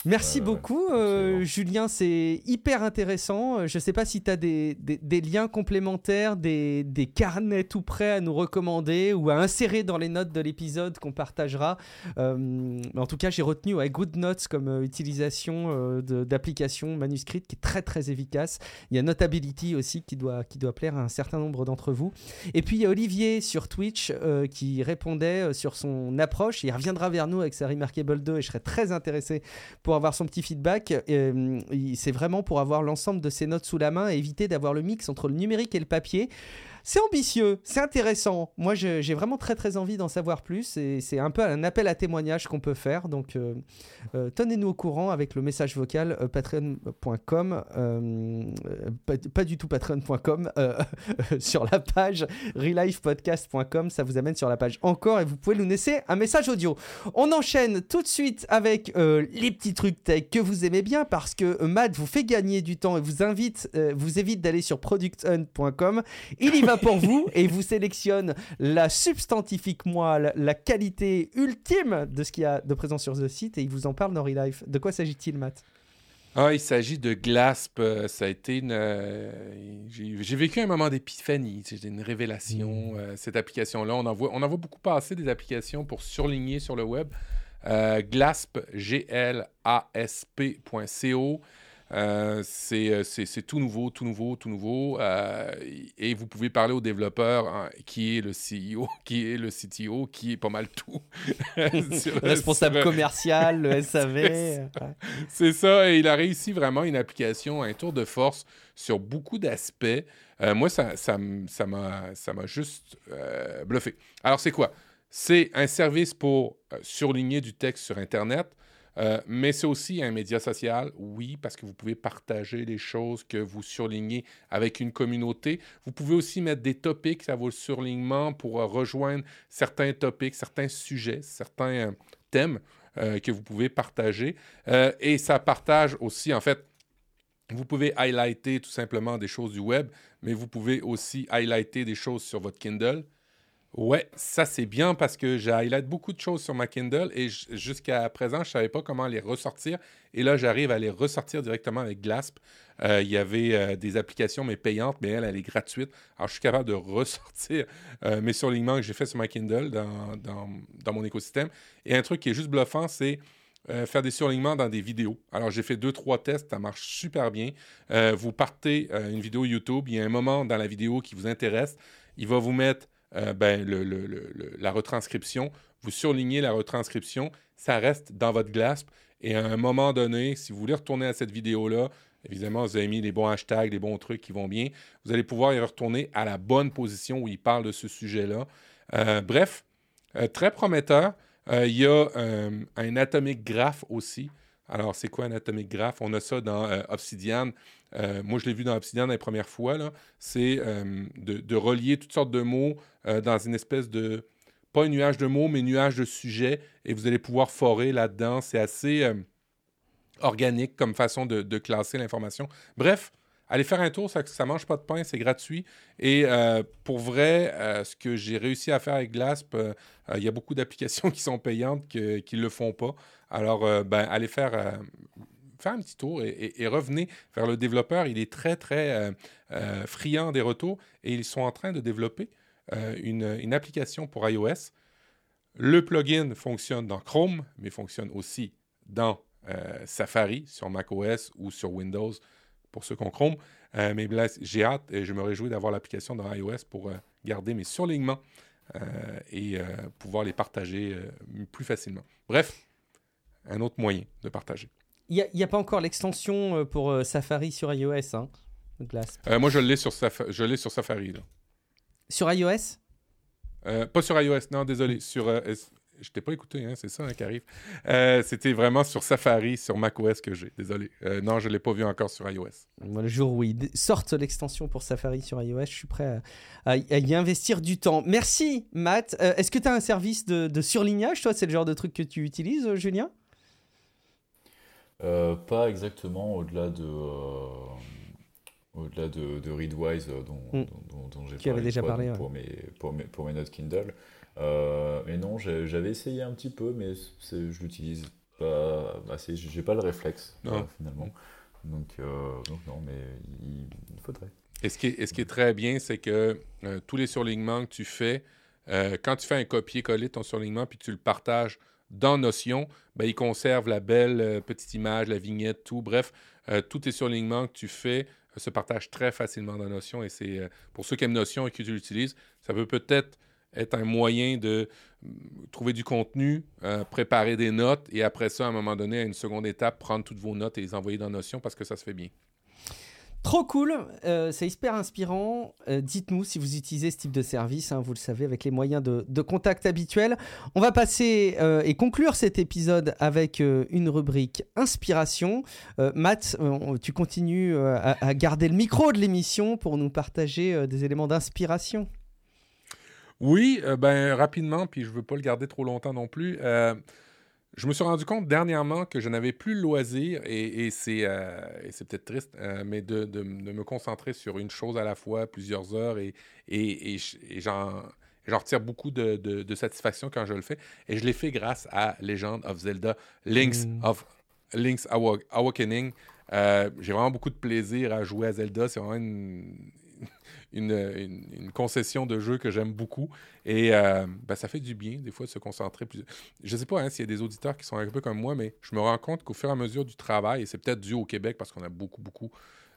Merci beaucoup, euh, Julien. C'est hyper intéressant. Euh, je ne sais pas si tu as des, des, liens complémentaires, des, des, carnets tout prêts à nous recommander ou à insérer dans les notes de l'épisode qu'on partagera. Euh, en tout cas, j'ai retenu ouais, GoodNotes comme utilisation d'application manuscrite qui est très très efficace. Il y a Notability aussi qui doit, qui doit plaire à un certain nombre d'entre vous. Et puis il y a Olivier sur Twitch qui répondait sur son approche. Il reviendra vers nous avec sa Remarkable 2 et je serais très intéressé pour avoir son petit feedback. Euh, c'est vraiment pour avoir l'ensemble de ses notes sous la main et éviter d'avoir le mix entre le numérique et le papier. C'est ambitieux, c'est intéressant. Moi, j'ai vraiment très très envie d'en savoir plus et c'est un peu un appel à témoignage qu'on peut faire. Donc, euh, euh, tenez-nous au courant avec le message vocal euh, patreon.com, pas, du tout patreon.com, *laughs* sur la page relifepodcast.com. Ça vous amène sur la page encore et vous pouvez nous laisser un message audio. On enchaîne tout de suite avec les petits trucs tech que vous aimez bien parce que Matt vous fait gagner du temps et vous invite, vous évite d'aller sur producthunt.com. Il y va pour vous et vous sélectionne la substantifique moelle, la qualité ultime de ce qu'il y a de présent sur le site et il vous en parle dans Relife. De quoi s'agit-il, Matt? Ah, il s'agit de Glasp. Euh, ça a été une. Euh, j'ai vécu un moment d'épiphanie. C'était une révélation. Mm. Euh, cette application-là, on en, voit, on en voit beaucoup passer des applications pour surligner sur le web. Glasp, G-L-A-S-P.co. Euh, euh, c'est tout nouveau, tout nouveau, tout nouveau. Euh, et vous pouvez parler au développeur hein, qui est le CEO, *laughs* qui est le CTO, qui est pas mal tout. *laughs* *laughs* Responsable commercial, le SAV. C'est ça. Et il a réussi vraiment une application, un tour de force sur beaucoup d'aspects. moi, ça m'a ça, ça juste bluffé. Alors, c'est quoi? C'est un service pour surligner du texte sur Internet. Euh, mais c'est aussi un média social, oui, parce que vous pouvez partager les choses que vous surlignez avec une communauté. Vous pouvez aussi mettre des topics à vos surlignements pour euh, rejoindre certains topics, certains sujets, certains euh, thèmes que vous pouvez partager. et ça partage aussi, en fait, vous pouvez highlighter tout simplement des choses du web, mais vous pouvez aussi highlighter des choses sur votre Kindle. Ouais, ça c'est bien parce que j'ai highlight beaucoup de choses sur ma Kindle et jusqu'à présent, je ne savais pas comment les ressortir. Et là, j'arrive à les ressortir directement avec Glasp. Euh, il y avait euh, des applications, mais payantes, mais elle, elle est gratuite. Alors, je suis capable de *laughs* ressortir euh, mes surlignements que j'ai fait sur ma Kindle dans, dans, mon écosystème. Et un truc qui est juste bluffant, c'est faire des surlignements dans des vidéos. Alors, j'ai fait deux, trois tests, ça marche super bien. vous partez une vidéo YouTube, il y a un moment dans la vidéo qui vous intéresse, il va vous mettre euh, ben, la retranscription, vous surlignez la retranscription, ça reste dans votre GLASP Et à un moment donné, si vous voulez retourner à cette vidéo-là, évidemment, vous avez mis les bons hashtags, les bons trucs qui vont bien, vous allez pouvoir y retourner à la bonne position où il parle de ce sujet-là. Euh, bref, euh, très prometteur. Il y a un Atomic Graph aussi. Alors, c'est quoi un Atomic Graph? On a ça dans Obsidian. moi, je l'ai vu dans Obsidian la première fois. C'est de, de, relier toutes sortes de mots dans une espèce de pas un nuage de mots, mais un nuage de sujets, et vous allez pouvoir forer là-dedans. C'est assez euh, organique comme façon de, classer l'information. Bref, allez faire un tour, ça ne mange pas de pain, c'est gratuit. Et euh, pour vrai, euh, ce que j'ai réussi à faire avec Glasp, il y a beaucoup d'applications *laughs* qui sont payantes qui ne le font pas. Alors, ben, allez faire faire un petit tour et, revenez vers le développeur. Il est très, très friand des retours et ils sont en train de développer euh, une, application pour iOS. Le plugin fonctionne dans Chrome, mais fonctionne aussi dans euh, Safari sur macOS ou sur Windows pour ceux qui ont Chrome. Euh, mais j'ai hâte et je me réjouis d'avoir l'application dans iOS pour garder mes surlignements et pouvoir les partager plus facilement. Bref, un autre moyen de partager. Il n'y a, pas encore l'extension pour Safari sur iOS, hein, moi, je l'ai sur, sur Safari. Là. Sur iOS? Euh, Pas sur iOS, non, désolé. Sur, euh, je t'ai pas écouté, hein, c'est ça hein, qui arrive. Euh, c'était vraiment sur Safari, sur macOS que j'ai. Désolé. non, je ne l'ai pas vu encore sur iOS. le jour où ils sortent l'extension pour Safari sur iOS, je suis prêt à, y investir du temps. Merci, Matt. Est-ce que tu as un service de, de, surlignage Toi, c'est le genre de truc que tu utilises, Julien? Pas exactement, au-delà de au-delà de, de Readwise euh, mm. dont, dont, j'ai parlé, déjà parlé pour, mes, pour, mes, pour, mes, notes Kindle. Euh, mais non, j'avais essayé un petit peu, mais je l'utilise pas assez. J'ai pas le réflexe euh, finalement. Donc, donc, non, mais il, faudrait. Et ce, qui est, ce qui est très bien, c'est que tous les surlignements que tu fais, quand tu fais un copier-coller de ton surlignement puis tu le partages dans Notion, ben, il conserve la belle petite image, la vignette, tout. Bref, tous tes surlignements que tu fais se partage très facilement dans Notion et c'est euh, pour ceux qui aiment Notion et qui l'utilisent, ça peut peut-être être un moyen de mm, trouver du contenu, euh, préparer des notes et après ça, à un moment donné, à une seconde étape, prendre toutes vos notes et les envoyer dans Notion parce que ça se fait bien. Trop cool, euh, c'est hyper inspirant. Euh, dites-nous si vous utilisez ce type de service, hein, vous le savez, avec les moyens de, contact habituels. On va passer euh, et conclure cet épisode avec une rubrique inspiration. Matt, tu continues à, garder le micro de l'émission pour nous partager des éléments d'inspiration. Oui, ben rapidement, puis je veux pas le garder trop longtemps non plus. Je me suis rendu compte dernièrement que je n'avais plus le loisir, et, euh, c'est peut-être triste, euh, mais de, me concentrer sur une chose à la fois, plusieurs heures, et, et, j'en retire beaucoup de, satisfaction quand je le fais. Et je l'ai fait grâce à Legend of Zelda, Link's, mm. of, Link's Awakening. Euh, j'ai vraiment beaucoup de plaisir à jouer à Zelda. C'est vraiment une, une, concession de jeu que j'aime beaucoup. Et euh, ben, ça fait du bien, des fois, de se concentrer. Plus... Je ne sais pas hein, s'il y a des auditeurs qui sont un peu comme moi, mais je me rends compte qu'au fur et à mesure du travail, et c'est peut-être dû au Québec parce qu'on a beaucoup, beaucoup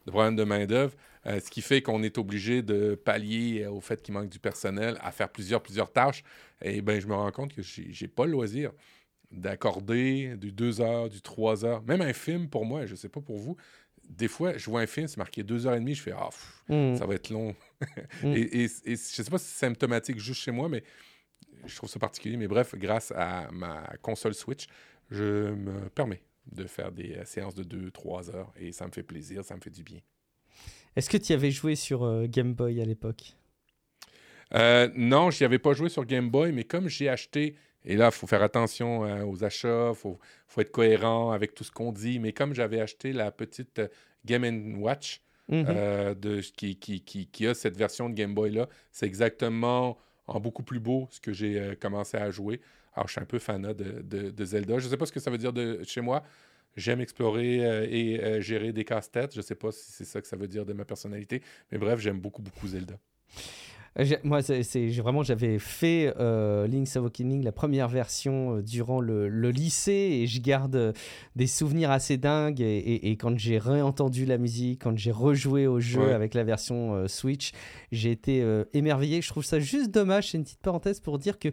de problèmes de main-d'œuvre, euh, ce qui fait qu'on est obligé de pallier au fait qu'il manque du personnel à faire plusieurs, plusieurs tâches. Et ben, je me rends compte que j'ai pas le loisir d'accorder du 2 heures, du 3 heures, même un film pour moi, je ne sais pas pour vous, des fois, je vois un film, c'est marqué deux heures et demie, je fais Ah, mm. ça va être long. *laughs* Mm. et, et, je sais pas si c'est symptomatique juste chez moi, mais je trouve ça particulier. Mais bref, grâce à ma console Switch, je me permets de faire des euh, séances de 2-3 heures et ça me fait plaisir, ça me fait du bien. Est-ce que tu avais joué sur euh, Game Boy à l'époque? Euh, Non, je n'y avais pas joué sur Game Boy, mais comme j'ai acheté et là, il faut faire attention euh, aux achats, il faut, être cohérent avec tout ce qu'on dit. Mais comme j'avais acheté la petite euh, Game Watch, mhm. euh, de, qui, qui, qui, a cette version de Game Boy-là, c'est exactement en beaucoup plus beau ce que j'ai commencé à jouer. Alors, je suis un peu fanat de, de, Zelda. Je ne sais pas ce que ça veut dire de chez moi. J'aime explorer et gérer des casse-têtes. Je ne sais pas si c'est ça que ça veut dire de ma personnalité. Mais bref, j'aime beaucoup, beaucoup Zelda. Moi, c'est vraiment, j'avais fait euh, Link's Awakening, la première version, euh, durant le, lycée, et je garde euh, des souvenirs assez dingues. Et, quand j'ai réentendu la musique, quand j'ai rejoué au jeu avec la version Switch, j'ai été émerveillé. Je trouve ça juste dommage, c'est une petite parenthèse pour dire que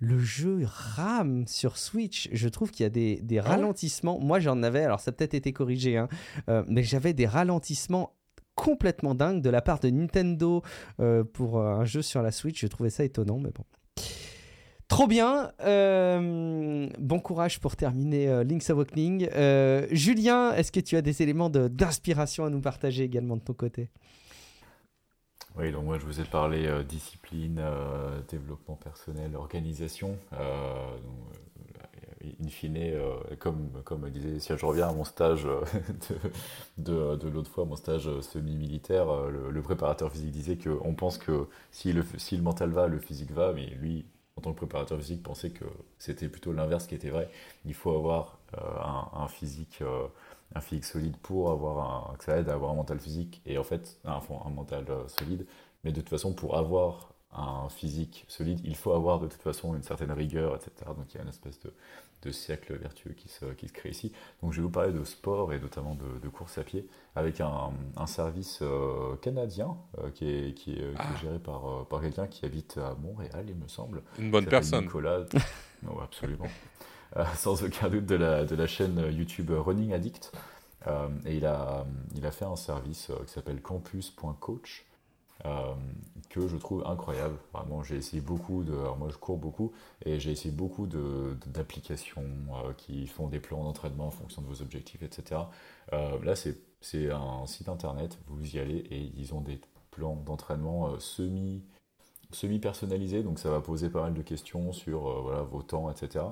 le jeu rame sur Switch. Je trouve qu'il y a des, des Ah ralentissements. Moi, j'en avais, alors ça a peut-être été corrigé, hein, euh, mais j'avais des ralentissements complètement dingues de la part de Nintendo euh, pour euh, un jeu sur la Switch. Je trouvais ça étonnant, mais bon. Trop bien. Euh, bon courage pour terminer Link's Awakening. Julien, est-ce que tu as des éléments de- d'inspiration à nous partager également de ton côté? Oui, donc moi je vous ai parlé discipline, développement personnel, organisation. In fine, euh, comme, comme disait, si je reviens à mon stage euh, *laughs* de, de, l'autre fois, mon stage euh, semi-militaire, le, préparateur physique disait qu'on pense que si le, si le mental va, le physique va, mais lui, en tant que préparateur physique, pensait que c'était plutôt l'inverse qui était vrai. Il faut avoir un, physique. un physique solide pour avoir un, que ça aide à avoir un mental physique et en fait un, un mental solide mais de toute façon pour avoir un physique solide il faut avoir de toute façon une certaine rigueur etc donc il y a une espèce de, de cercle vertueux qui se, qui se crée ici donc je vais vous parler de sport et notamment de, de course à pied avec un, un service euh, canadien euh, qui, est, qui, est, qui est Ah. géré par, euh, par quelqu'un qui habite à Montréal il me semble Une bonne personne. Nicolas. *laughs* Non, absolument. Euh, sans aucun doute de la, de la chaîne YouTube Running Addict. Et il a, il a fait un service qui s'appelle campus.coach. euh, que je trouve incroyable. Vraiment, j'ai essayé beaucoup de. Alors moi, je cours beaucoup et j'ai essayé beaucoup de- de- d'applications euh, qui font des plans d'entraînement en fonction de vos objectifs, etc. Euh, là, c'est un site internet, vous y allez et ils ont des plans d'entraînement semi semi-personnalisé, donc ça va poser pas mal de questions sur voilà, vos temps, etc.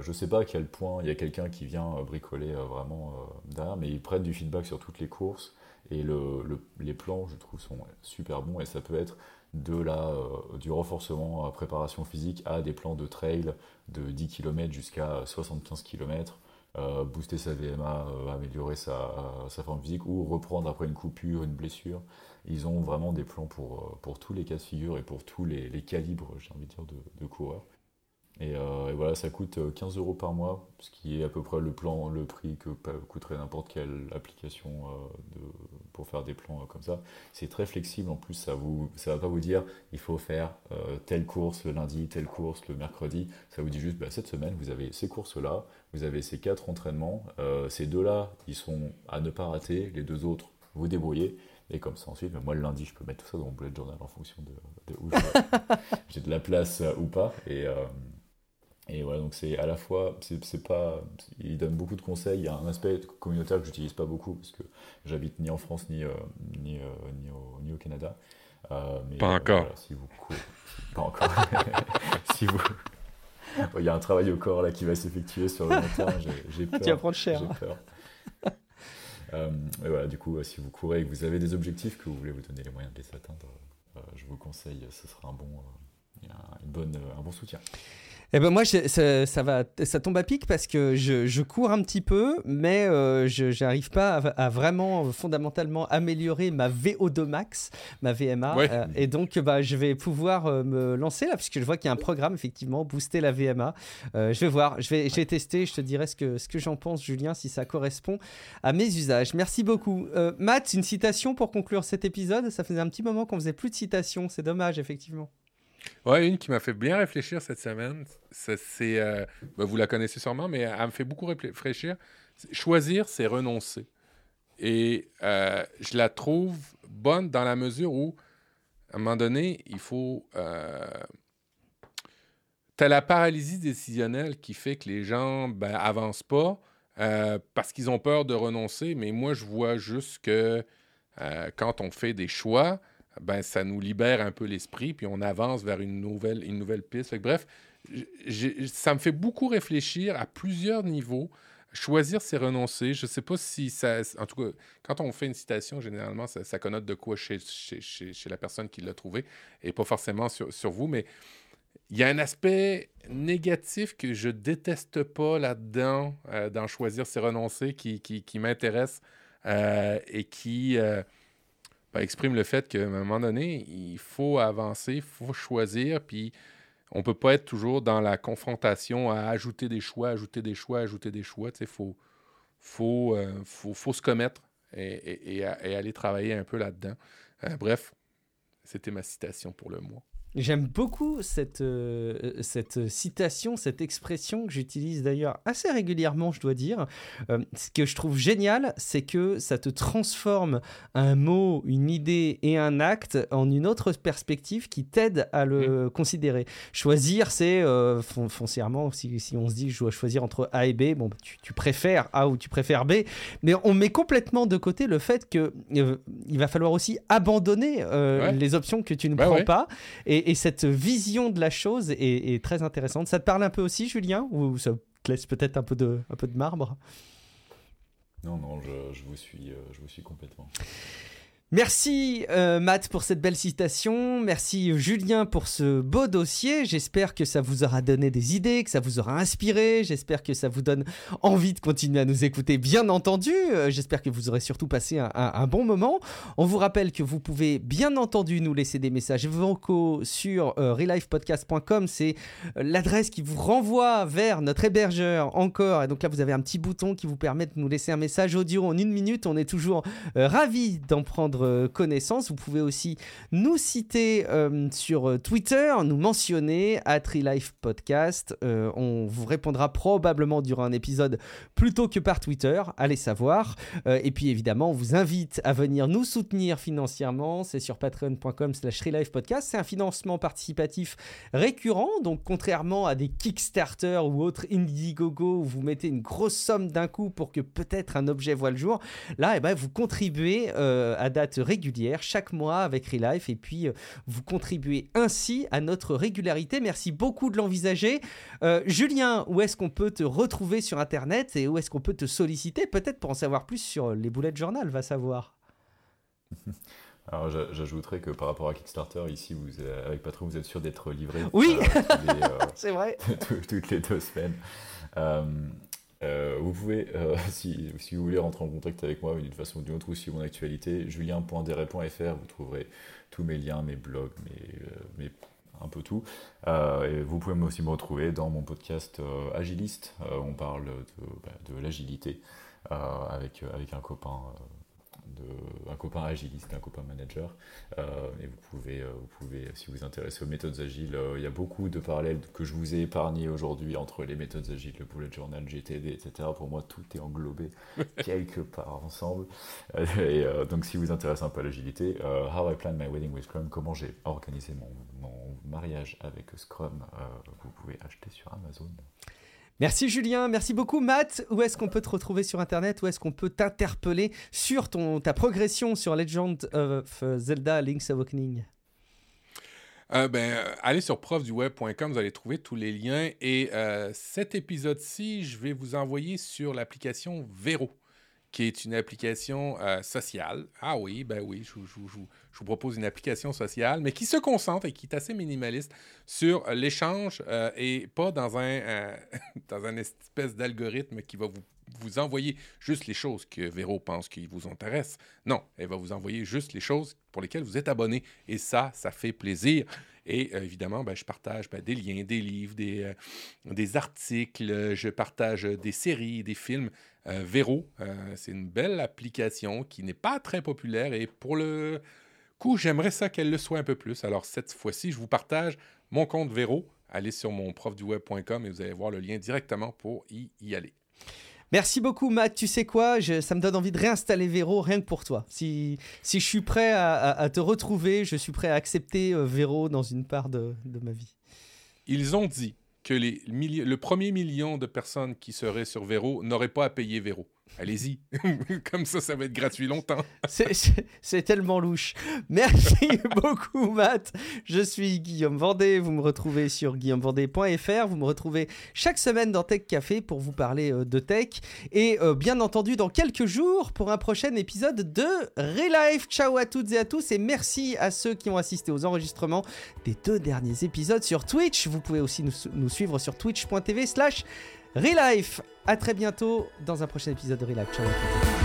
Je sais pas à quel point il y a quelqu'un qui vient bricoler vraiment derrière, mais ils prennent du feedback sur toutes les courses et le, le- les plans, je trouve, sont super bons et ça peut être de la, euh, du renforcement à préparation physique à des plans de trail de 10 km jusqu'à 75 km. euh, booster sa VMA, euh, améliorer sa, forme physique ou reprendre après une coupure, une blessure. Ils ont vraiment des plans pour, pour tous les cas de figure et pour tous les, les calibres, j'ai envie de dire, de coureurs. Et, euh, et voilà, ça coûte euh, 15 euros par mois, ce qui est à peu près le plan, le prix que coûterait n'importe quelle application euh, de, pour faire des plans euh, comme ça. C'est très flexible en plus, ça vous, ça va pas vous dire il faut faire euh, telle course le lundi, telle course le mercredi. Ça vous dit juste bah, cette semaine vous avez ces courses-là, vous avez ces quatre entraînements, euh, ces deux-là ils sont à ne pas rater, les deux autres vous débrouillez. Et comme ça ensuite, bah, moi le lundi je peux mettre tout ça dans mon bullet journal en fonction de, de où *laughs* j'ai de la place euh, ou pas. Et, euh, et voilà, donc c'est à la fois, c'est c'est pas, il donne beaucoup de conseils. Il y a un aspect communautaire que j'utilise pas beaucoup parce que j'habite ni en France ni, euh, ni, euh, ni, au, ni au Canada. Euh, mais, Pas euh, encore. voilà, si vous courez- pas encore. *laughs* si vous, il y a un travail au corps là qui va s'effectuer sur le long terme. J'ai- peur. *laughs* Tu vas prendre cher. J'ai hein. peur. Euh, et voilà, du coup, euh, si vous courez et que vous avez des objectifs, que vous voulez vous donner les moyens de les atteindre, euh, je vous conseille, ce sera un bon, euh, un- une bonne, euh, un bon soutien. Eh ben moi, ça, ça va, ça tombe à pic parce que je, je cours un petit peu, mais euh, je n'arrive pas à, à vraiment fondamentalement améliorer ma VO2 max, ma VMA, Ouais. euh, et donc bah, je vais pouvoir euh, me lancer là, puisque je vois qu'il y a un programme effectivement, booster la VMA. Je vais voir, je vais, je vais tester, je te dirai ce que, ce que j'en pense, Julien, si ça correspond à mes usages. Merci beaucoup, Matt. Une citation pour conclure cet épisode? Ça faisait un petit moment qu'on faisait plus de citations, c'est dommage effectivement. Ouais, une qui m'a fait bien réfléchir cette semaine, c'est, euh, ben, vous la connaissez sûrement, mais elle me fait beaucoup réflé- réfléchir. Choisir, c'est renoncer. Et euh, je la trouve bonne dans la mesure où, à un moment donné, il faut... Euh, T'as la paralysie décisionnelle qui fait que les gens ben, avancent pas parce qu'ils ont peur de renoncer. Mais moi, je vois juste que quand on fait des choix, ben, ça nous libère un peu l'esprit, puis on avance vers une nouvelle, une nouvelle piste. Bref, ça me fait beaucoup réfléchir à plusieurs niveaux. Choisir, c'est renoncer. Je ne sais pas si ça... En tout cas, quand on fait une citation, généralement, ça, connote de quoi chez, chez, chez- la personne qui l'a trouvé, et pas forcément sur, sur vous, mais il y a un aspect négatif que je déteste pas là-dedans, euh, dans Choisir, c'est renoncer, qui, qui, qui m'intéresse euh, et qui euh, ben, exprime le fait qu'à un moment donné, il faut avancer, il faut choisir, puis on peut pas être toujours dans la confrontation à ajouter des choix, ajouter des choix, ajouter des choix. Il faut, euh, faut, faut se commettre et aller travailler un peu là-dedans. Euh, bref, c'était ma citation pour le mois. J'aime beaucoup cette, euh, cette citation, cette expression que j'utilise d'ailleurs assez régulièrement, je dois dire. Euh, ce que je trouve génial, c'est que ça te transforme un mot, une idée et un acte en une autre perspective qui t'aide à le considérer. Choisir, c'est euh, fon- foncièrement, si, si on se dit je dois choisir entre A et B, bon, bah, tu, tu préfères A ou tu préfères B, mais on met complètement de côté le fait que il va falloir aussi abandonner Ouais. les options que tu ne Bah prends ouais. pas. Et, et cette vision de la chose est, très intéressante. Ça te parle un peu aussi, Julien Ou ça te laisse peut-être un, peu de- marbre? Non, non, euh, je vous suis complètement. Merci euh, Matt pour cette belle citation, merci Julien pour ce beau dossier, j'espère que ça vous aura donné des idées, que ça vous aura inspiré, j'espère que ça vous donne envie de continuer à nous écouter bien entendu, Euh, j'espère que vous aurez surtout passé un, bon moment. On vous rappelle que vous pouvez bien entendu nous laisser des messages vocaux sur euh, relifepodcast.com, c'est euh, l'adresse qui vous renvoie vers notre hébergeur encore, et donc là vous avez un petit bouton qui vous permet de nous laisser un message audio en une minute, on est toujours euh, ravi d'en prendre euh, connaissance. Vous pouvez aussi nous citer euh, sur euh, Twitter, nous mentionner à Life Podcast. On vous répondra probablement durant un épisode plutôt que par Twitter, allez savoir. Et puis évidemment, on vous invite à venir nous soutenir financièrement. C'est sur patreon.com slash Podcast. C'est un financement participatif récurrent. Donc contrairement à des Kickstarter ou autres Indiegogo où vous mettez une grosse somme d'un coup pour que peut-être un objet voit le jour, Là, eh ben, vous contribuez à date régulière chaque mois avec Relife et puis euh, vous contribuez ainsi à notre régularité. Merci beaucoup de l'envisager. Euh, Julien, où est-ce qu'on peut te retrouver sur Internet et où est-ce qu'on peut te solliciter Peut-être pour en savoir plus sur les boulettes de journal, va savoir. *laughs* Alors j'a- j'ajouterais que par rapport à Kickstarter, ici, vous, euh, avec Patron, vous êtes sûr d'être livré. Oui. euh, euh, *laughs* C'est vrai. *laughs* tout- toutes les deux semaines. Euh, euh, vous pouvez, euh, *laughs* si, vous voulez rentrer en contact avec moi d'une façon ou d'une autre ou suivre mon actualité, julien.deret.fr, vous trouverez tous mes liens, mes blogs, mes, euh, un peu tout. Vous pouvez aussi me retrouver dans mon podcast Agiliste. On parle de, bah, de l'agilité avec, avec un copain. De, un copain agiliste, un copain manager. Euh, et vous pouvez, euh, vous pouvez, si vous vous intéressez aux méthodes agiles, euh, il y a beaucoup de parallèles que je vous ai épargnés aujourd'hui entre les méthodes agiles, le bullet journal, GTD, etc. Pour moi, tout est englobé *laughs* quelque part ensemble. Et donc, si vous vous intéressez un peu à l'agilité, How I Plan My Wedding with Scrum, comment j'ai organisé mon, mon mariage avec Scrum, vous pouvez acheter sur Amazon. Merci Julien, merci beaucoup Matt. Où est-ce qu'on peut te retrouver sur Internet? Où est-ce qu'on peut t'interpeller sur ton, ta progression sur Legend of Zelda Link's Awakening? Euh, ben, euh, allez sur profduweb.com, vous allez trouver tous les liens. Et euh, cet épisode-ci, je vais vous envoyer sur l'application Vero, qui est une application euh, sociale. Ah oui, ben oui, je, vous- propose une application sociale, mais qui se concentre et qui est assez minimaliste sur l'échange euh, et pas dans un, euh, *laughs* dans un espèce d'algorithme qui va vous vous envoyer juste les choses que Véro pense qui vous intéressent. Non, elle va vous envoyer juste les choses pour lesquelles vous êtes abonné. Et ça, ça fait plaisir. Et euh, évidemment, ben, je partage ben, des liens, des livres, des, euh, articles, je partage euh, des séries, des films. Véro, c'est une belle application qui n'est pas très populaire et pour le coup, j'aimerais ça qu'elle le soit un peu plus. Alors cette fois-ci, je vous partage mon compte Véro. Allez sur mon profduweb.com et vous allez voir le lien directement pour y aller. Merci beaucoup, Matt. Tu sais quoi? Ça me donne envie de réinstaller Véro rien que pour toi. Si, si je suis prêt à, à- te retrouver, je suis prêt à accepter euh, Véro dans une part de, de ma vie. Ils ont dit que les le premier million de personnes qui seraient sur Véro n'auraient pas à payer Véro. Allez-y. *laughs* Comme ça, ça va être gratuit longtemps. *laughs* C'est- tellement louche. Merci *laughs* beaucoup, Matt. Je suis Guillaume Vendée. Vous me retrouvez sur guillaumevendée.fr. Vous me retrouvez chaque semaine dans Tech Café pour vous parler euh, de tech. Et euh, bien entendu, dans quelques jours, pour un prochain épisode de Relife. Ciao à toutes et à tous. Et merci à ceux qui ont assisté aux enregistrements des deux derniers épisodes sur Twitch. Vous pouvez aussi nous, nous suivre sur twitch.tv slash Relife. À très bientôt dans un prochain épisode de Relife. Ciao